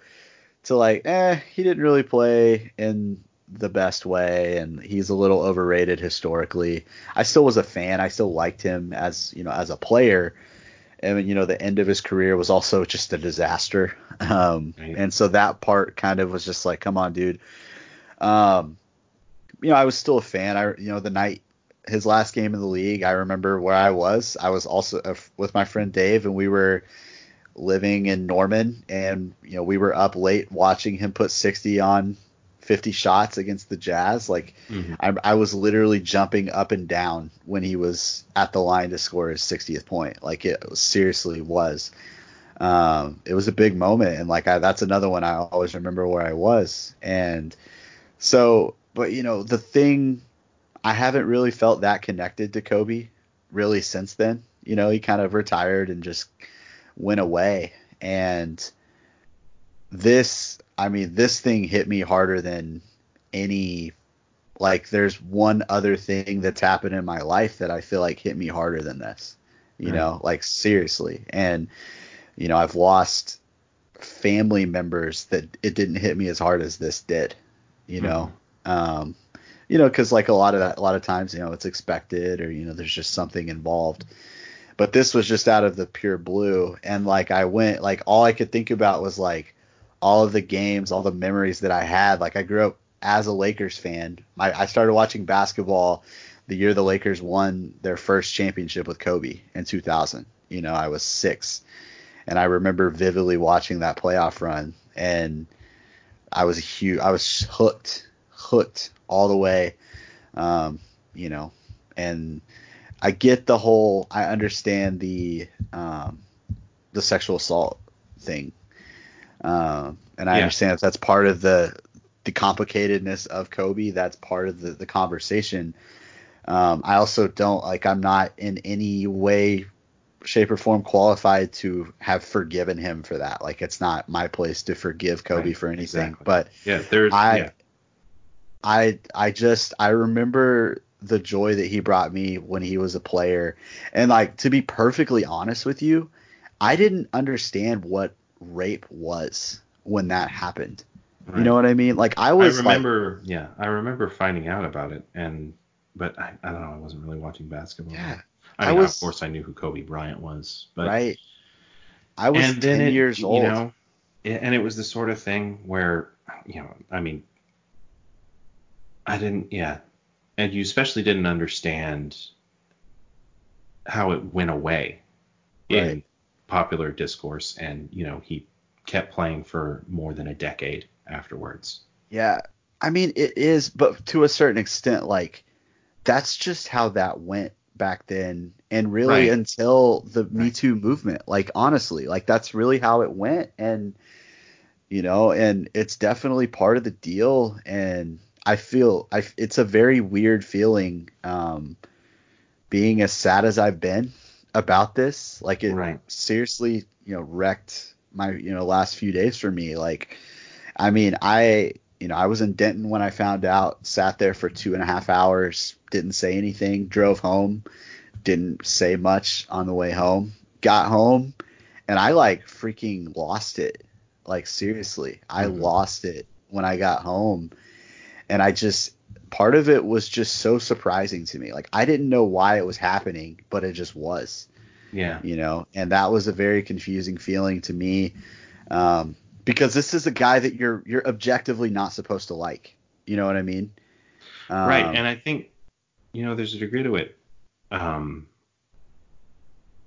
to like, eh, he didn't really play in the best way and he's a little overrated historically. I still was a fan. I still liked him as, you know, as a player. And you know, the end of his career was also just a disaster. Um, right. and so that part kind of was just like, come on, dude. Um, you know, I was still a fan. I, you know, the night his last game in the league, I remember where I was. I was also uh, with my friend Dave, and we were living in Norman, and you know, we were up late watching him put 60 on 50 shots against the Jazz. Like, mm-hmm. I, I was literally jumping up and down when he was at the line to score his 60th point. Like, it seriously was. Um, it was a big moment, and like I, that's another one I always remember where I was, and so but you know, the thing I haven't really felt that connected to Kobe really since then. You know, he kind of retired and just went away. And this, I mean, this thing hit me harder than any like there's one other thing that's happened in my life that I feel like hit me harder than this. You right. know, like seriously. And you know, I've lost family members that it didn't hit me as hard as this did. You know, mm-hmm. Um, you know, because like a lot of that, a lot of times, you know, it's expected or you know, there's just something involved. But this was just out of the pure blue, and like I went, like all I could think about was like all of the games, all the memories that I had. Like I grew up as a Lakers fan. I, I started watching basketball the year the Lakers won their first championship with Kobe in 2000. You know, I was six, and I remember vividly watching that playoff run, and I was a huge, I was hooked hooked all the way. Um, you know, and I get the whole. I understand the um, the sexual assault thing, um, and I yeah. understand if that's part of the the complicatedness of Kobe. That's part of the the conversation. Um, I also don't like. I'm not in any way, shape, or form qualified to have forgiven him for that. Like it's not my place to forgive Kobe right, for anything. Exactly. But yeah, there's I. Yeah I I just I remember the joy that he brought me when he was a player. And like to be perfectly honest with you, I didn't understand what rape was when that happened. Right. You know what I mean? Like I was I remember like, yeah, I remember finding out about it and but I, I don't know, I wasn't really watching basketball. Yeah. I mean, I was, of course I knew who Kobe Bryant was, but Right. I was 10 it, years old. You know, and it was the sort of thing where you know, I mean, I didn't, yeah. And you especially didn't understand how it went away right. in popular discourse. And, you know, he kept playing for more than a decade afterwards. Yeah. I mean, it is, but to a certain extent, like, that's just how that went back then. And really right. until the right. Me Too movement. Like, honestly, like, that's really how it went. And, you know, and it's definitely part of the deal. And, I feel I it's a very weird feeling um, being as sad as I've been about this. Like it right. seriously, you know, wrecked my you know last few days for me. Like, I mean, I you know I was in Denton when I found out. Sat there for two and a half hours, didn't say anything. Drove home, didn't say much on the way home. Got home, and I like freaking lost it. Like seriously, I mm-hmm. lost it when I got home and I just part of it was just so surprising to me. Like I didn't know why it was happening, but it just was. Yeah. You know, and that was a very confusing feeling to me. Um, because this is a guy that you're you're objectively not supposed to like. You know what I mean? Um, right. And I think you know there's a degree to it. Um,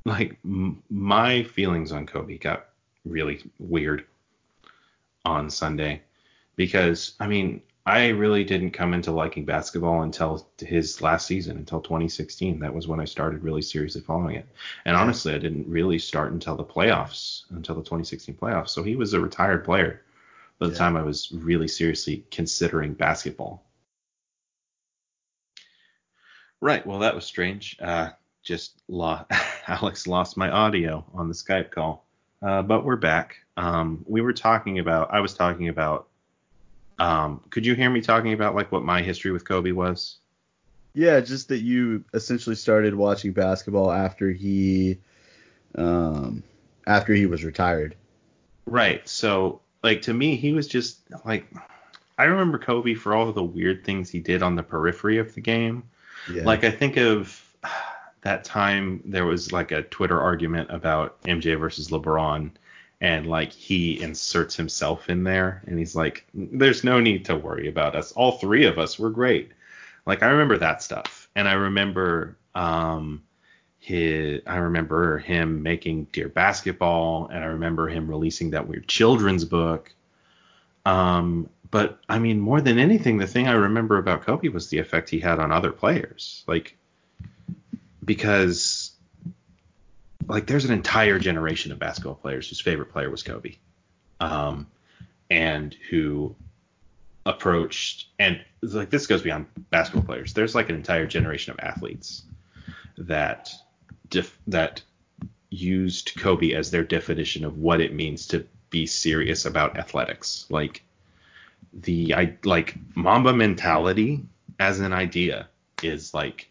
like m- my feelings on Kobe got really weird. on Sunday because I mean I really didn't come into liking basketball until his last season, until 2016. That was when I started really seriously following it. And honestly, I didn't really start until the playoffs, until the 2016 playoffs. So he was a retired player by the Yeah. time I was really seriously considering basketball. Right. Well, that was strange. Uh, just lost, Alex lost my audio on the Skype call, uh, but we're back. Um, we were talking about. I was talking about. Um, could you hear me talking about like what my history with Kobe was? Yeah, just that you essentially started watching basketball after he, um, after he was retired. Right. So, like to me, he was just like I remember Kobe for all of the weird things he did on the periphery of the game. Yeah. Like I think of that time there was like a Twitter argument about MJ versus LeBron and like he inserts himself in there and he's like there's no need to worry about us. All three of us were great. Like I remember that stuff. And I remember um his I remember him making Dear Basketball and I remember him releasing that weird children's book. Um but I mean more than anything the thing I remember about Kobe was the effect he had on other players. Like because like there's an entire generation of basketball players whose favorite player was Kobe. Um and who approached and like this goes beyond basketball players. There's like an entire generation of athletes that def- that used Kobe as their definition of what it means to be serious about athletics. Like the I like Mamba mentality as an idea is like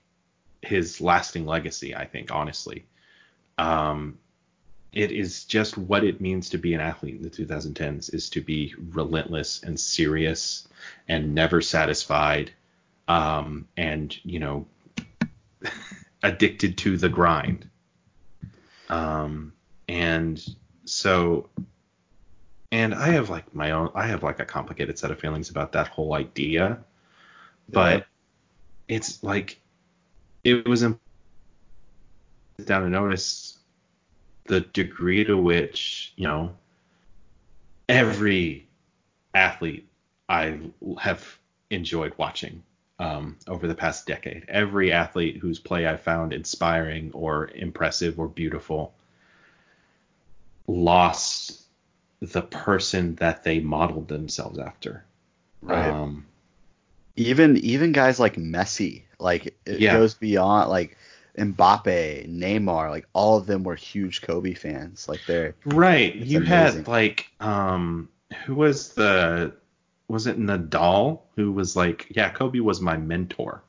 his lasting legacy, I think, honestly. Um it is just what it means to be an athlete in the 2010s is to be relentless and serious and never satisfied um and you know addicted to the grind. Um and so and i have like my own i have like a complicated set of feelings about that whole idea but it's like it was imp- down to notice the degree to which you know every athlete i have enjoyed watching um, over the past decade. Every athlete whose play I found inspiring or impressive or beautiful lost the person that they modeled themselves after. Right. Um, even even guys like Messi, like it Yeah. goes beyond like Mbappe, Neymar, like all of them were huge Kobe fans. Like they're right. You amazing. had like um who was the was it Nadal who was like yeah Kobe was my mentor.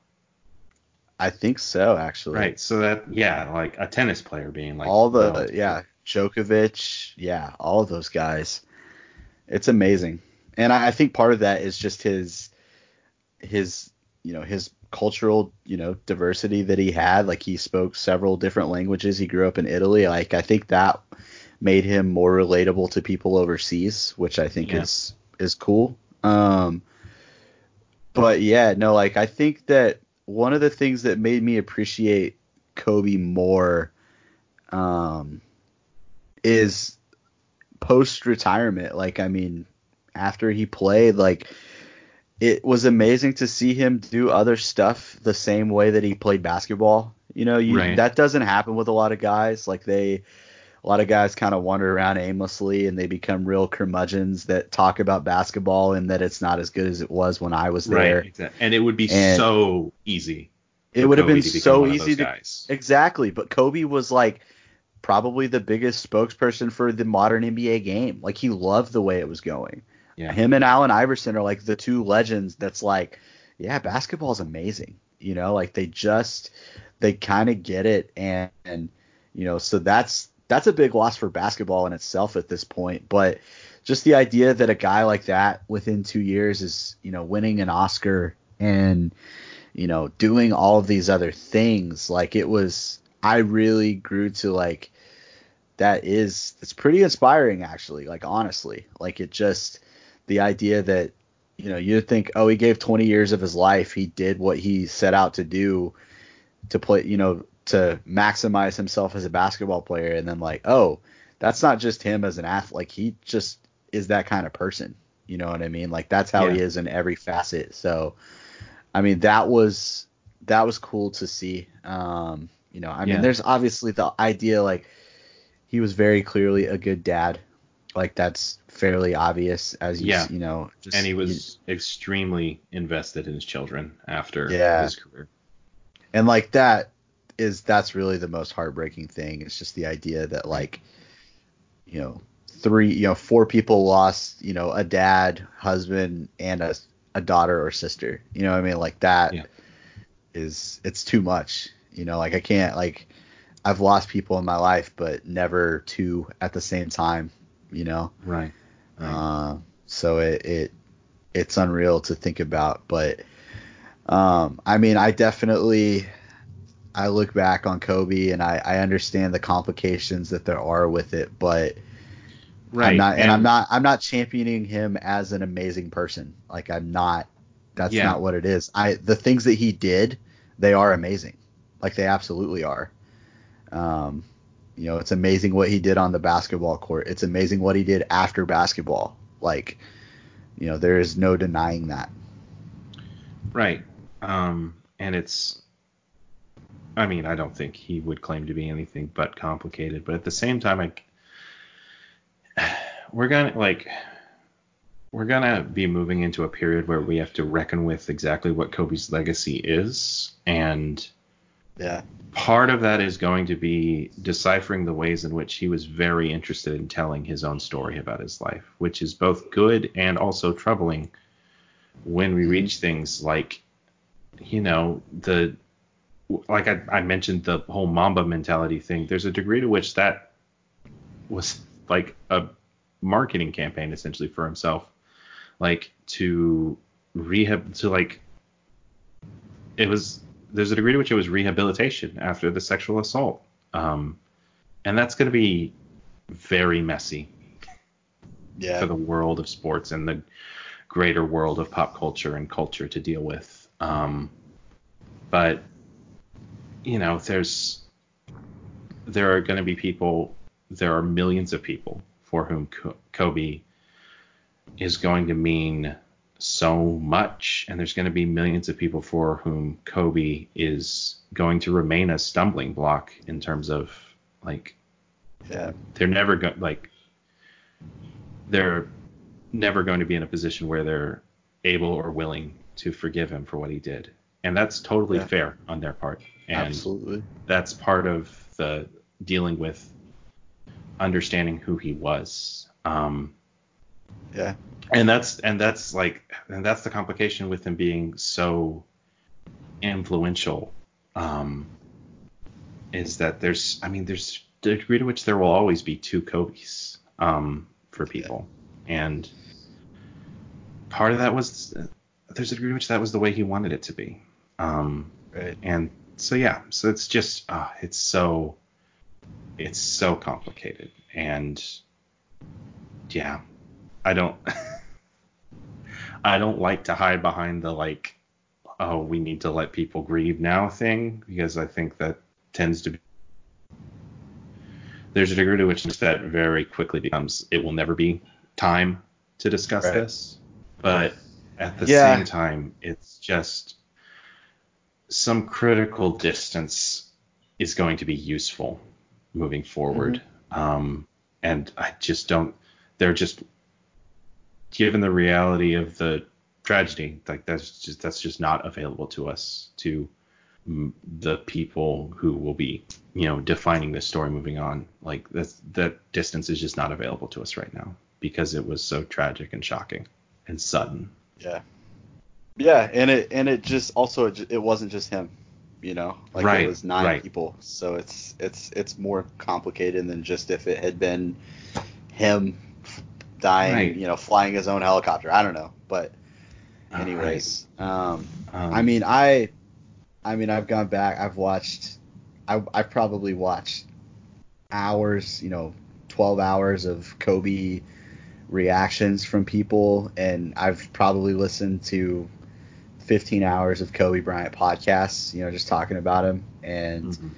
I think so actually. Right. So that yeah like a tennis player being like all the well, yeah, Djokovic, yeah, all of those guys. It's amazing. And I, I think part of that is just his his you know, his cultural, you know, diversity that he had. Like he spoke several different languages. He grew up in Italy. Like I think that made him more relatable to people overseas, which I think Yeah. is is cool. Um but yeah, no, like I think that one of the things that made me appreciate Kobe more um is post retirement. Like I mean, after he played, like it was amazing to see him do other stuff the same way that he played basketball. You know, you Right. that doesn't happen with a lot of guys. Like they a lot of guys kind of wander around aimlessly and they become real curmudgeons that talk about basketball and that it's not as good as it was when I was there. right exactly. and it would be And- so easy. It would have Kobe been so easy to guys. Exactly, but Kobe was like probably the biggest spokesperson for the modern NBA game. Like he loved the way it was going. Yeah. Him and Allen Iverson are like the two legends that's like, yeah, basketball's amazing. You know, like they just they kind of get it and, and you know, so that's that's a big loss for basketball in itself at this point, but just the idea that a guy like that within 2 years is, you know, winning an Oscar and you know, doing all of these other things. Like it was, I really grew to like, that is, it's pretty inspiring actually. Like honestly, like it just, the idea that, you know, you'd think, oh, he gave 20 years of his life. He did what he set out to do to play, you know, to maximize himself as a basketball player. And then like, oh, that's not just him as an athlete. Like he just is that kind of person. You know what I mean? Like that's how he is in every facet. So, I mean, that was that was cool to see. Um, you know, I mean, Yeah. there's obviously the idea like he was very clearly a good dad. Like that's fairly obvious as you Yeah. you know, just and he you- was extremely invested in his children after Yeah. his career. and like that is that's really the most heartbreaking thing. It's just the idea that like you know three you know four people lost you know a dad, husband, and a a daughter or sister. You know what I mean? Like that is Yeah. it's too much. You know, like I can't like I've lost people in my life, but never two at the same time. You know. Right. Right. Uh, so it, it it's unreal to think about, but um, I mean, I definitely I look back on Kobe and I, I understand the complications that there are with it, but right. I'm not and, I'm not I'm not championing him as an amazing person. Like I'm not. That's Yeah. not what it is. I the things that he did, they are amazing. Like they absolutely are. Um, you know, it's amazing what he did on the basketball court. It's amazing what he did after basketball. Like, you know, there is no denying that. Right. Um, and it's, I mean, I don't think he would claim to be anything but complicated, but at the same time, like, we're gonna like, we're gonna be moving into a period where we have to reckon with exactly what Kobe's legacy is, and Yeah. part of that is going to be deciphering the ways in which he was very interested in telling his own story about his life, which is both good and also troubling when we mm-hmm. reach things like, you know, the like I, I mentioned the whole Mamba mentality thing. There's a degree to which that was like a marketing campaign essentially for himself, like to rehab to like it was there's a degree to which it was rehabilitation after the sexual assault. Um, and that's going to be very messy Yeah. for the world of sports and the greater world of pop culture and culture to deal with. Um, but you know, there's there are going to be people, there are millions of people for whom Kobe is going to mean so much, and there's going to be millions of people for whom Kobe is going to remain a stumbling block in terms of like yeah. they're never going like they're never going to be in a position where they're able or willing to forgive him for what he did and that's totally Yeah. fair on their part and Absolutely. that's part of the dealing with understanding who he was um Yeah. and that's and that's like and that's the complication with him being so influential um is that there's i mean there's a degree to which there will always be two kobe's um for people. And part of that was there's a degree to which that was the way he wanted it to be. Um Right. and so yeah so it's just uh, it's so it's so complicated. And yeah i don't i don't like to hide behind the like oh we need to let people grieve now thing because i think that tends to be there's a degree to which that very quickly becomes it will never be time to discuss Right. this but at the Yeah. same time it's just some critical distance is going to be useful moving forward. Um, and I just don't, they're just, given the reality of the tragedy, like that's just, that's just not available to us, to the people who will be, you know, defining this story moving on. Like that's, that distance is just not available to us right now because it was so tragic and shocking and sudden. Yeah. Yeah, and it and it just also it, it wasn't just him, you know, like Right, it was nine right. people, so it's it's it's more complicated than just if it had been him dying, Right. you know, flying his own helicopter. I don't know, but anyways, um, Um, I mean, I, I mean, I've gone back. I've watched. I I probably watched hours, you know, twelve hours of Kobe reactions from people, and I've probably listened to fifteen hours of Kobe Bryant podcasts. You know, just talking about him and mhm.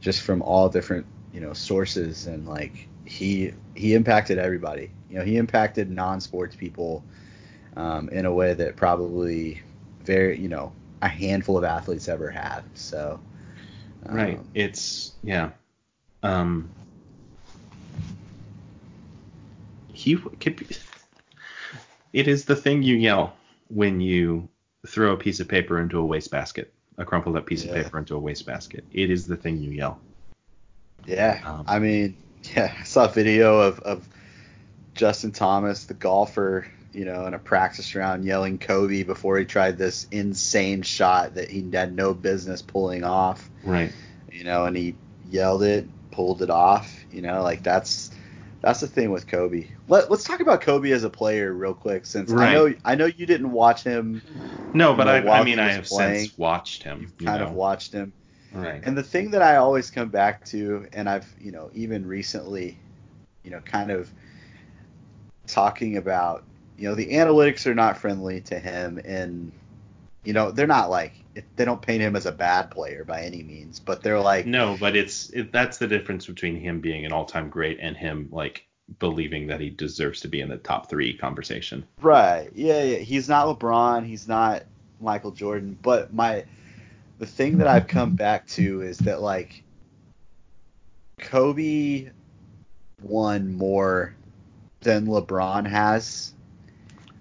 just from all different you know sources and like he he impacted everybody. You know, he impacted non-sports people um, in a way that probably very you know a handful of athletes ever have. So um, right, it's yeah. Um, he could be. It is the thing you yell when you throw a piece of paper into a wastebasket, a crumpled up piece yeah. of paper into a wastebasket. It is the thing you yell. Yeah, um, I mean, yeah, I saw a video of, of Justin Thomas, the golfer, you know, in a practice round yelling Kobe before he tried this insane shot that he had no business pulling off. Right. You know, and he yelled it, pulled it off. You know, like that's that's the thing with Kobe. Let, us talk about Kobe as a player real quick, since right. I know I know you didn't watch him. No, but know, I, I mean I have playing. since watched him. You've kind know. of watched him. Right. And the thing that I always come back to, and I've you know even recently, you know, kind of talking about, you know, the analytics are not friendly to him, and you know they're not like they don't paint him as a bad player by any means, but they're like no, but it's it, that's the difference between him being an all-time great and him like believing that he deserves to be in the top three conversation. Right. Yeah. Yeah. He's not LeBron. He's not Michael Jordan. But my the thing that I've come back to is that like Kobe won more than LeBron has.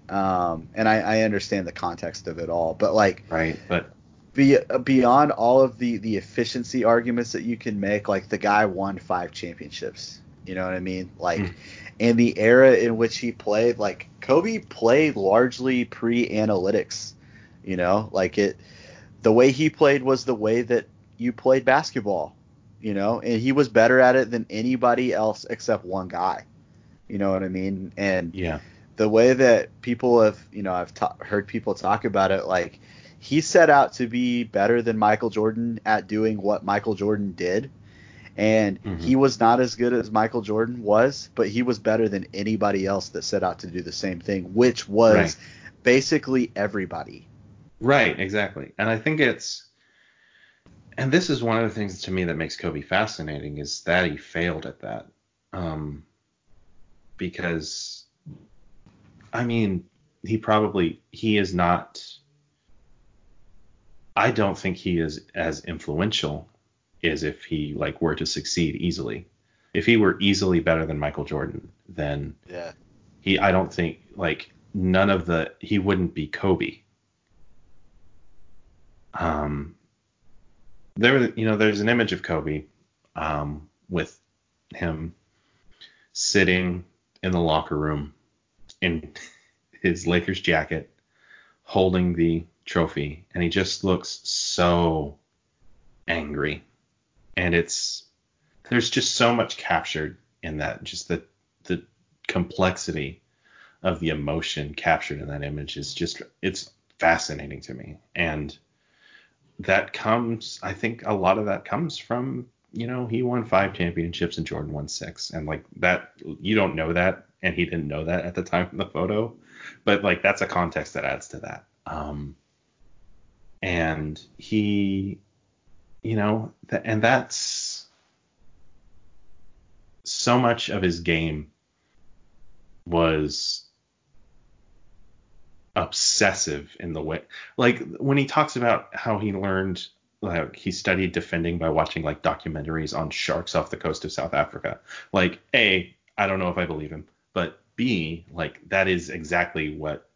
Um, and I, I understand the context of it all, but like, right, but be, beyond all of the the efficiency arguments that you can make, like the guy won five championships. You know what I mean? Like, mm. in the era in which he played, like Kobe played largely pre-analytics. You know, like it, the way he played was the way that you played basketball. You know, and he was better at it than anybody else except one guy. You know what I mean? And yeah, the way that people have, you know, I've ta- heard people talk about it, like he set out to be better than Michael Jordan at doing what Michael Jordan did and mm-hmm. he was not as good as Michael Jordan was, but he was better than anybody else that set out to do the same thing, which was right. basically everybody. Right, exactly. And I think it's and this is one of the things to me that makes Kobe fascinating is that he failed at that. Um, because I mean, he probably he is not I don't think he is as influential as if he like were to succeed easily. If he were easily better than Michael Jordan, then yeah. he I don't think like none of the he wouldn't be Kobe. Um there you know there's an image of Kobe um with him sitting in the locker room in his Lakers jacket holding the trophy and he just looks so angry. And it's there's just so much captured in that just the the complexity of the emotion captured in that image is just it's fascinating to me. And that comes i think a lot of that comes from you know he won five championships and jordan won six. And like that you don't know that and he didn't know that at the time of the photo. But like that's a context that adds to that. Um and he you know, th- and that's so much of his game was obsessive in the way like when he talks about how he learned like he studied defending by watching like documentaries on sharks off the coast of South Africa. Like A, I don't know if I believe him, but B, like that is exactly what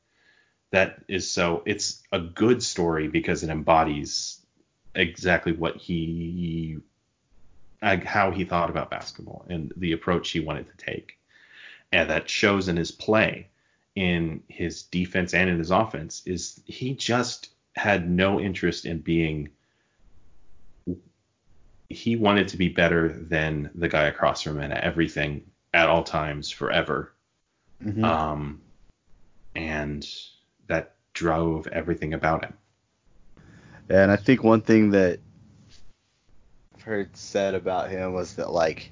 that is so it's a good story because it embodies exactly what he how he thought about basketball and the approach he wanted to take. And that shows in his play, in his defense and in his offense, is he just had no interest in being he wanted to be better than the guy across from him at everything at all times forever. Mm-hmm. Um, and that drove everything about him. And I think one thing that I've heard said about him was that like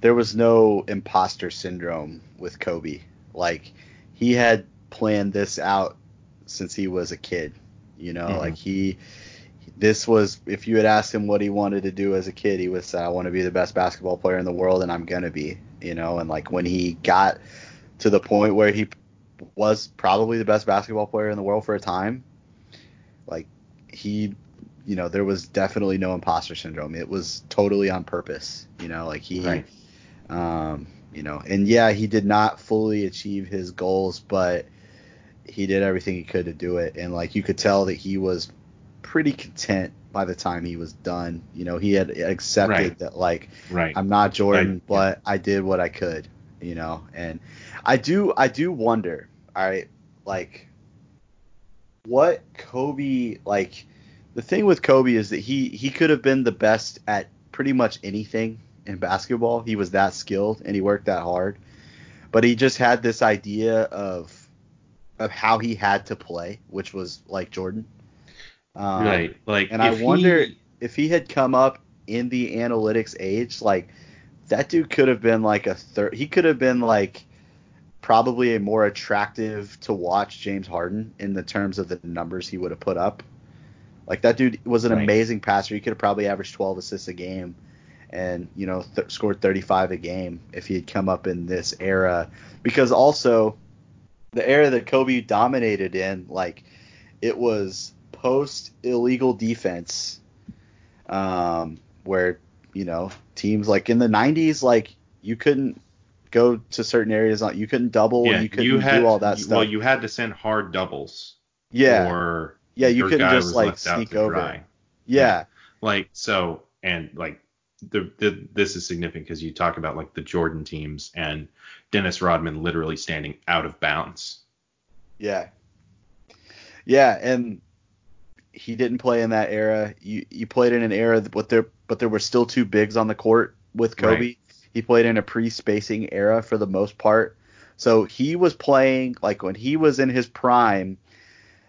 there was no imposter syndrome with Kobe. Like he had planned this out since he was a kid. You know, mm-hmm. like he this was if you had asked him what he wanted to do as a kid, he would say, "I want to be the best basketball player in the world, and I'm gonna be." You know, and like when he got to the point where he was probably the best basketball player in the world for a time, like he, you know, there was definitely no imposter syndrome. It was totally on purpose. You know, like he, Right. um, you know, and yeah, he did not fully achieve his goals, but he did everything he could to do it, and like you could tell that he was pretty content by the time he was done. You know, he had accepted Right. that like Right. I'm not Jordan, Right, but I did what I could, you know. And I do I do wonder, all right, like what Kobe like the thing with Kobe is that he he could have been the best at pretty much anything in basketball. He was that skilled and he worked that hard. But he just had this idea of of how he had to play, which was like Jordan. Um, right. Like, and I wonder he- if he had come up in the analytics age, like that dude could have been like a third. He could have been like probably a more attractive to watch James Harden in the terms of the numbers he would have put up. Like that dude was an Right. amazing passer. He could have probably averaged 12 assists a game, and you know th- scored 35 a game if he had come up in this era. Because also the era that Kobe dominated in, like it was post illegal defense, um, where you know teams like in the 90s, like you couldn't go to certain areas, on you couldn't double, yeah, you couldn't you had, do all that stuff. Well, you had to send hard doubles. yeah, Or yeah, you couldn't just like sneak over. Yeah, like so and like the, the this is significant because you talk about like the Jordan teams and Dennis Rodman literally standing out of bounds. Yeah. Yeah, and he didn't play in that era. You you played in an era but there but there were still two bigs on the court with Kobe. Right. He played in a pre-spacing era for the most part. So he was playing like when he was in his prime,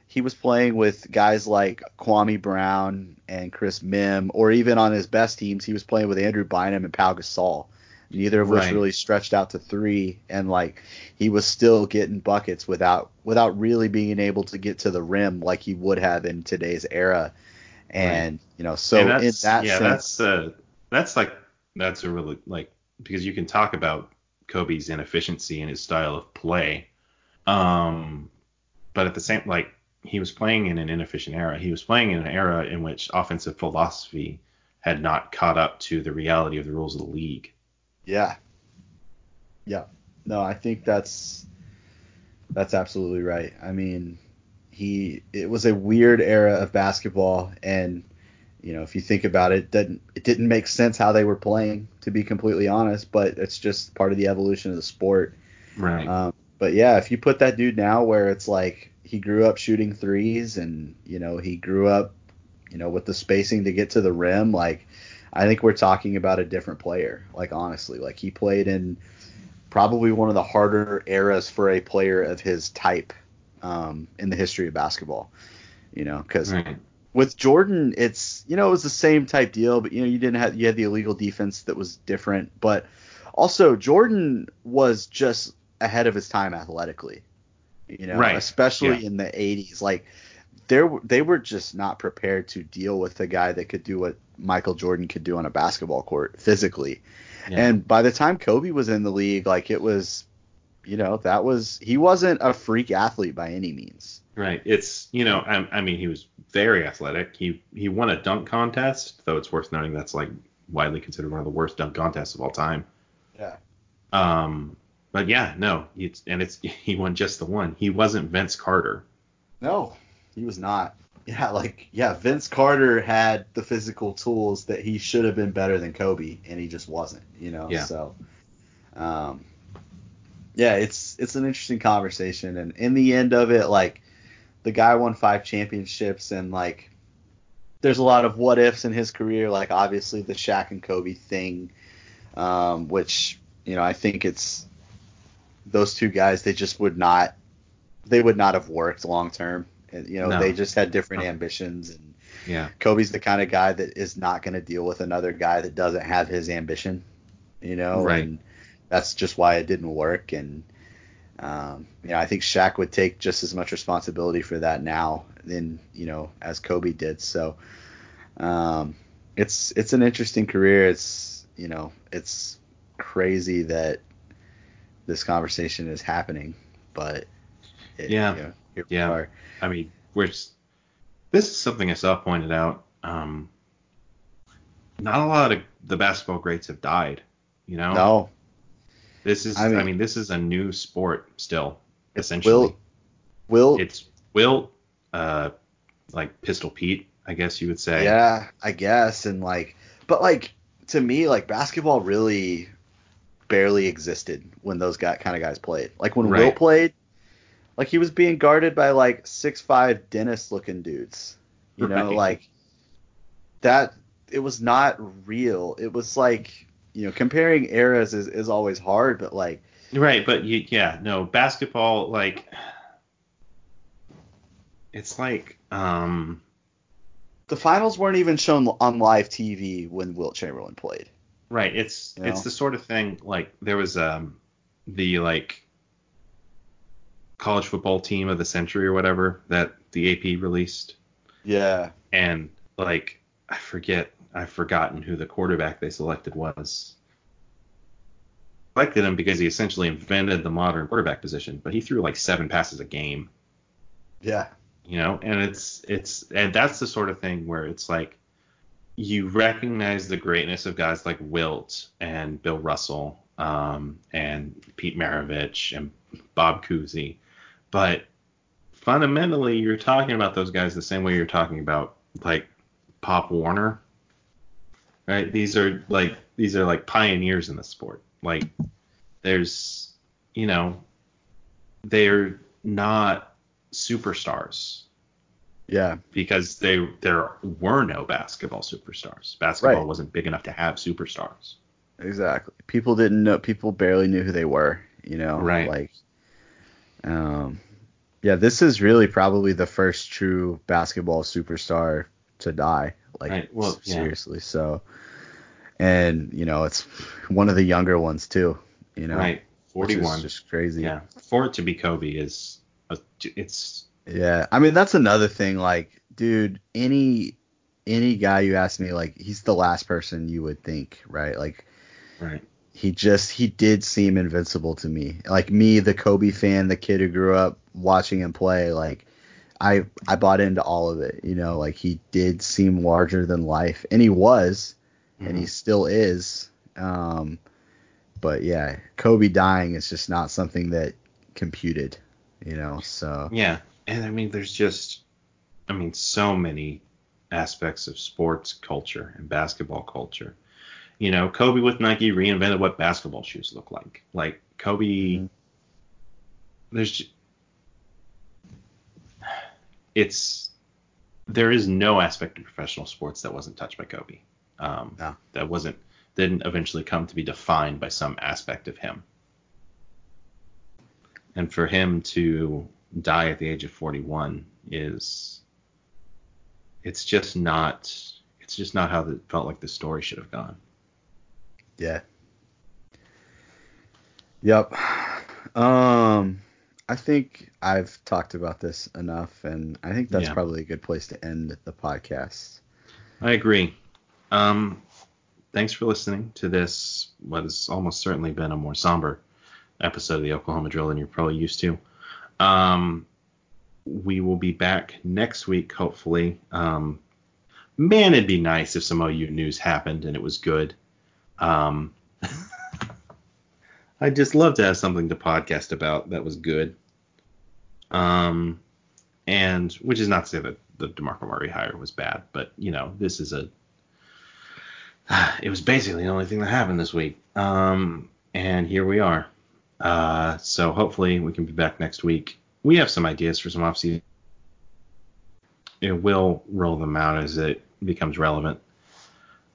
he was playing with guys like Kwame Brown and Chris Mihm, or even on his best teams, he was playing with Andrew Bynum and Pau Gasol. Neither of which Right. really stretched out to three, and like he was still getting buckets without without really being able to get to the rim like he would have in today's era. And you know, so in that yeah, sense, that's uh, that's like that's a really like because you can talk about Kobe's inefficiency and his style of play, um, but at the same like he was playing in an inefficient era. He was playing in an era in which offensive philosophy had not caught up to the reality of the rules of the league. Yeah. Yeah. No, I think that's that's absolutely right. I mean, he it was a weird era of basketball and you know, if you think about it, it didn't it didn't make sense how they were playing to be completely honest, but it's just part of the evolution of the sport. Right. Um, but yeah, if you put that dude now where it's like he grew up shooting threes and you know, he grew up you know, with the spacing to get to the rim, like I think we're talking about a different player. Like honestly, like he played in probably one of the harder eras for a player of his type um, in the history of basketball. You know, because right. with Jordan, it's you know it was the same type deal, but you know you didn't have you had the illegal defense that was different, but also Jordan was just ahead of his time athletically. You know, Right. especially Yeah. in the 80s, like there they were just not prepared to deal with a guy that could do what Michael Jordan could do on a basketball court physically. Yeah. And by the time Kobe was in the league, like it was, you know, that was he wasn't a freak athlete by any means. Right. It's you know I, I mean he was very athletic. He he won a dunk contest, though it's worth noting that's like widely considered one of the worst dunk contests of all time. Yeah. Um, but yeah, no, it's and it's he won just the one. He wasn't Vince Carter. No, he was not. Yeah, like yeah, Vince Carter had the physical tools that he should have been better than Kobe, and he just wasn't. You know. Yeah. So, um, yeah, it's it's an interesting conversation, and in the end of it, like the guy won five championships, and like there's a lot of what ifs in his career. Like obviously the Shaq and Kobe thing, um, which you know I think it's those two guys they just would not they would not have worked long term. You know, No. they just had different No. ambitions, and Yeah. Kobe's the kind of guy that is not going to deal with another guy that doesn't have his ambition. You know, Right. and that's just why it didn't work. And um, you know, I think Shaq would take just as much responsibility for that now than you know as Kobe did. So, Um, it's it's an interesting career. It's you know it's crazy that this conversation is happening, but it, Yeah. you know, Yeah. are. I mean, we're just, this is something I saw pointed out. Um, not a lot of the basketball greats have died. You know, No, this is. I I mean- mean, this is a new sport still. Essentially, Will Will it's Will, uh, like Pistol Pete, I guess you would say. Yeah, I guess. And like, but like to me, like basketball really barely existed when those kind of guys played. Like when Wilt played, like he was being guarded by like six five dentist looking dudes. You know, Right. like that. It was not real. It was like you know comparing eras is, is always hard, but like Right, but you, yeah, no, basketball like it's like um the finals weren't even shown on live TV when Wilt Chamberlain played. Right, it's You it's the sort of thing like there was um the like college football team of the century or whatever that the AP released Yeah. and like I forget I've forgotten who the quarterback they selected was. Selected him because he essentially invented the modern quarterback position, but he threw like seven passes a game. Yeah. you know and it's it's and that's the sort of thing where it's like you recognize the greatness of guys like Wilt and Bill Russell um, and Pete Maravich and Bob Cousy, but fundamentally you're talking about those guys the same way you're talking about like Pop Warner, right? These are like these are like pioneers in the sport. Like there's you know they're not superstars Yeah. because they there were no basketball superstars. Basketball Right. wasn't big enough to have superstars. Exactly. People didn't know. People barely knew who they were. You know. Right. Like. Um. Yeah, this is really probably the first true basketball superstar to die. Like Right, well, s- yeah. seriously. So. And you know it's one of the younger ones too. You know. right, 41. just crazy. Yeah, for it to be Kobe is a, it's Yeah, I mean that's another thing. Like, dude, any any guy you ask me, like, he's the last person you would think, right? Like, right. he just he did seem invincible to me. Like me, the Kobe fan, the kid who grew up watching him play, like I I bought into all of it. You know, like he did seem larger than life, and he was, and he Mhm. still is. Um, but yeah, Kobe dying is just not something that computed. You know, so Yeah, and I mean, there's just, I mean, so many aspects of sports culture and basketball culture. You know, Kobe with Nike reinvented what basketball shoes look like. Like Kobe, Mhm. there's, it's, there is no aspect of professional sports that wasn't touched by Kobe. Um, No. That wasn't, didn't eventually come to be defined by some aspect of him. And for him to die at the age of 41 is it's just not it's just not how it felt like the story should have gone. Yeah. Yep. Um I think I've talked about this enough and I think that's Yeah. probably a good place to end the podcast. I agree. Um, thanks for listening to this what has almost certainly been a more somber episode of the Oklahoma Drill than you're probably used to. Um, we will be back next week, hopefully. Um, man, it'd be nice if some OU news happened and it was good. Um, I'd just love to have something to podcast about that was good. Um, and which is not to say that the DeMarco Murray hire was bad, but you know, this is a it was basically the only thing that happened this week. Um, and here we are. Uh, so hopefully we can be back next week. We have some ideas for some offseason. It will roll them out as it becomes relevant.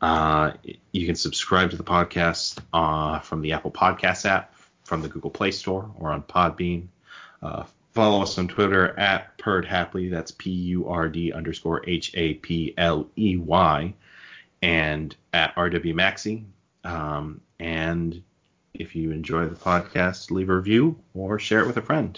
Uh, you can subscribe to the podcast uh, from the Apple Podcast app, from the Google Play Store, or on Podbean. Uh, follow us on Twitter at Purd Hapley. That's P U R D underscore H A P L E Y. And at RW Maxi. Um, and if you enjoy the podcast, leave a review or share it with a friend.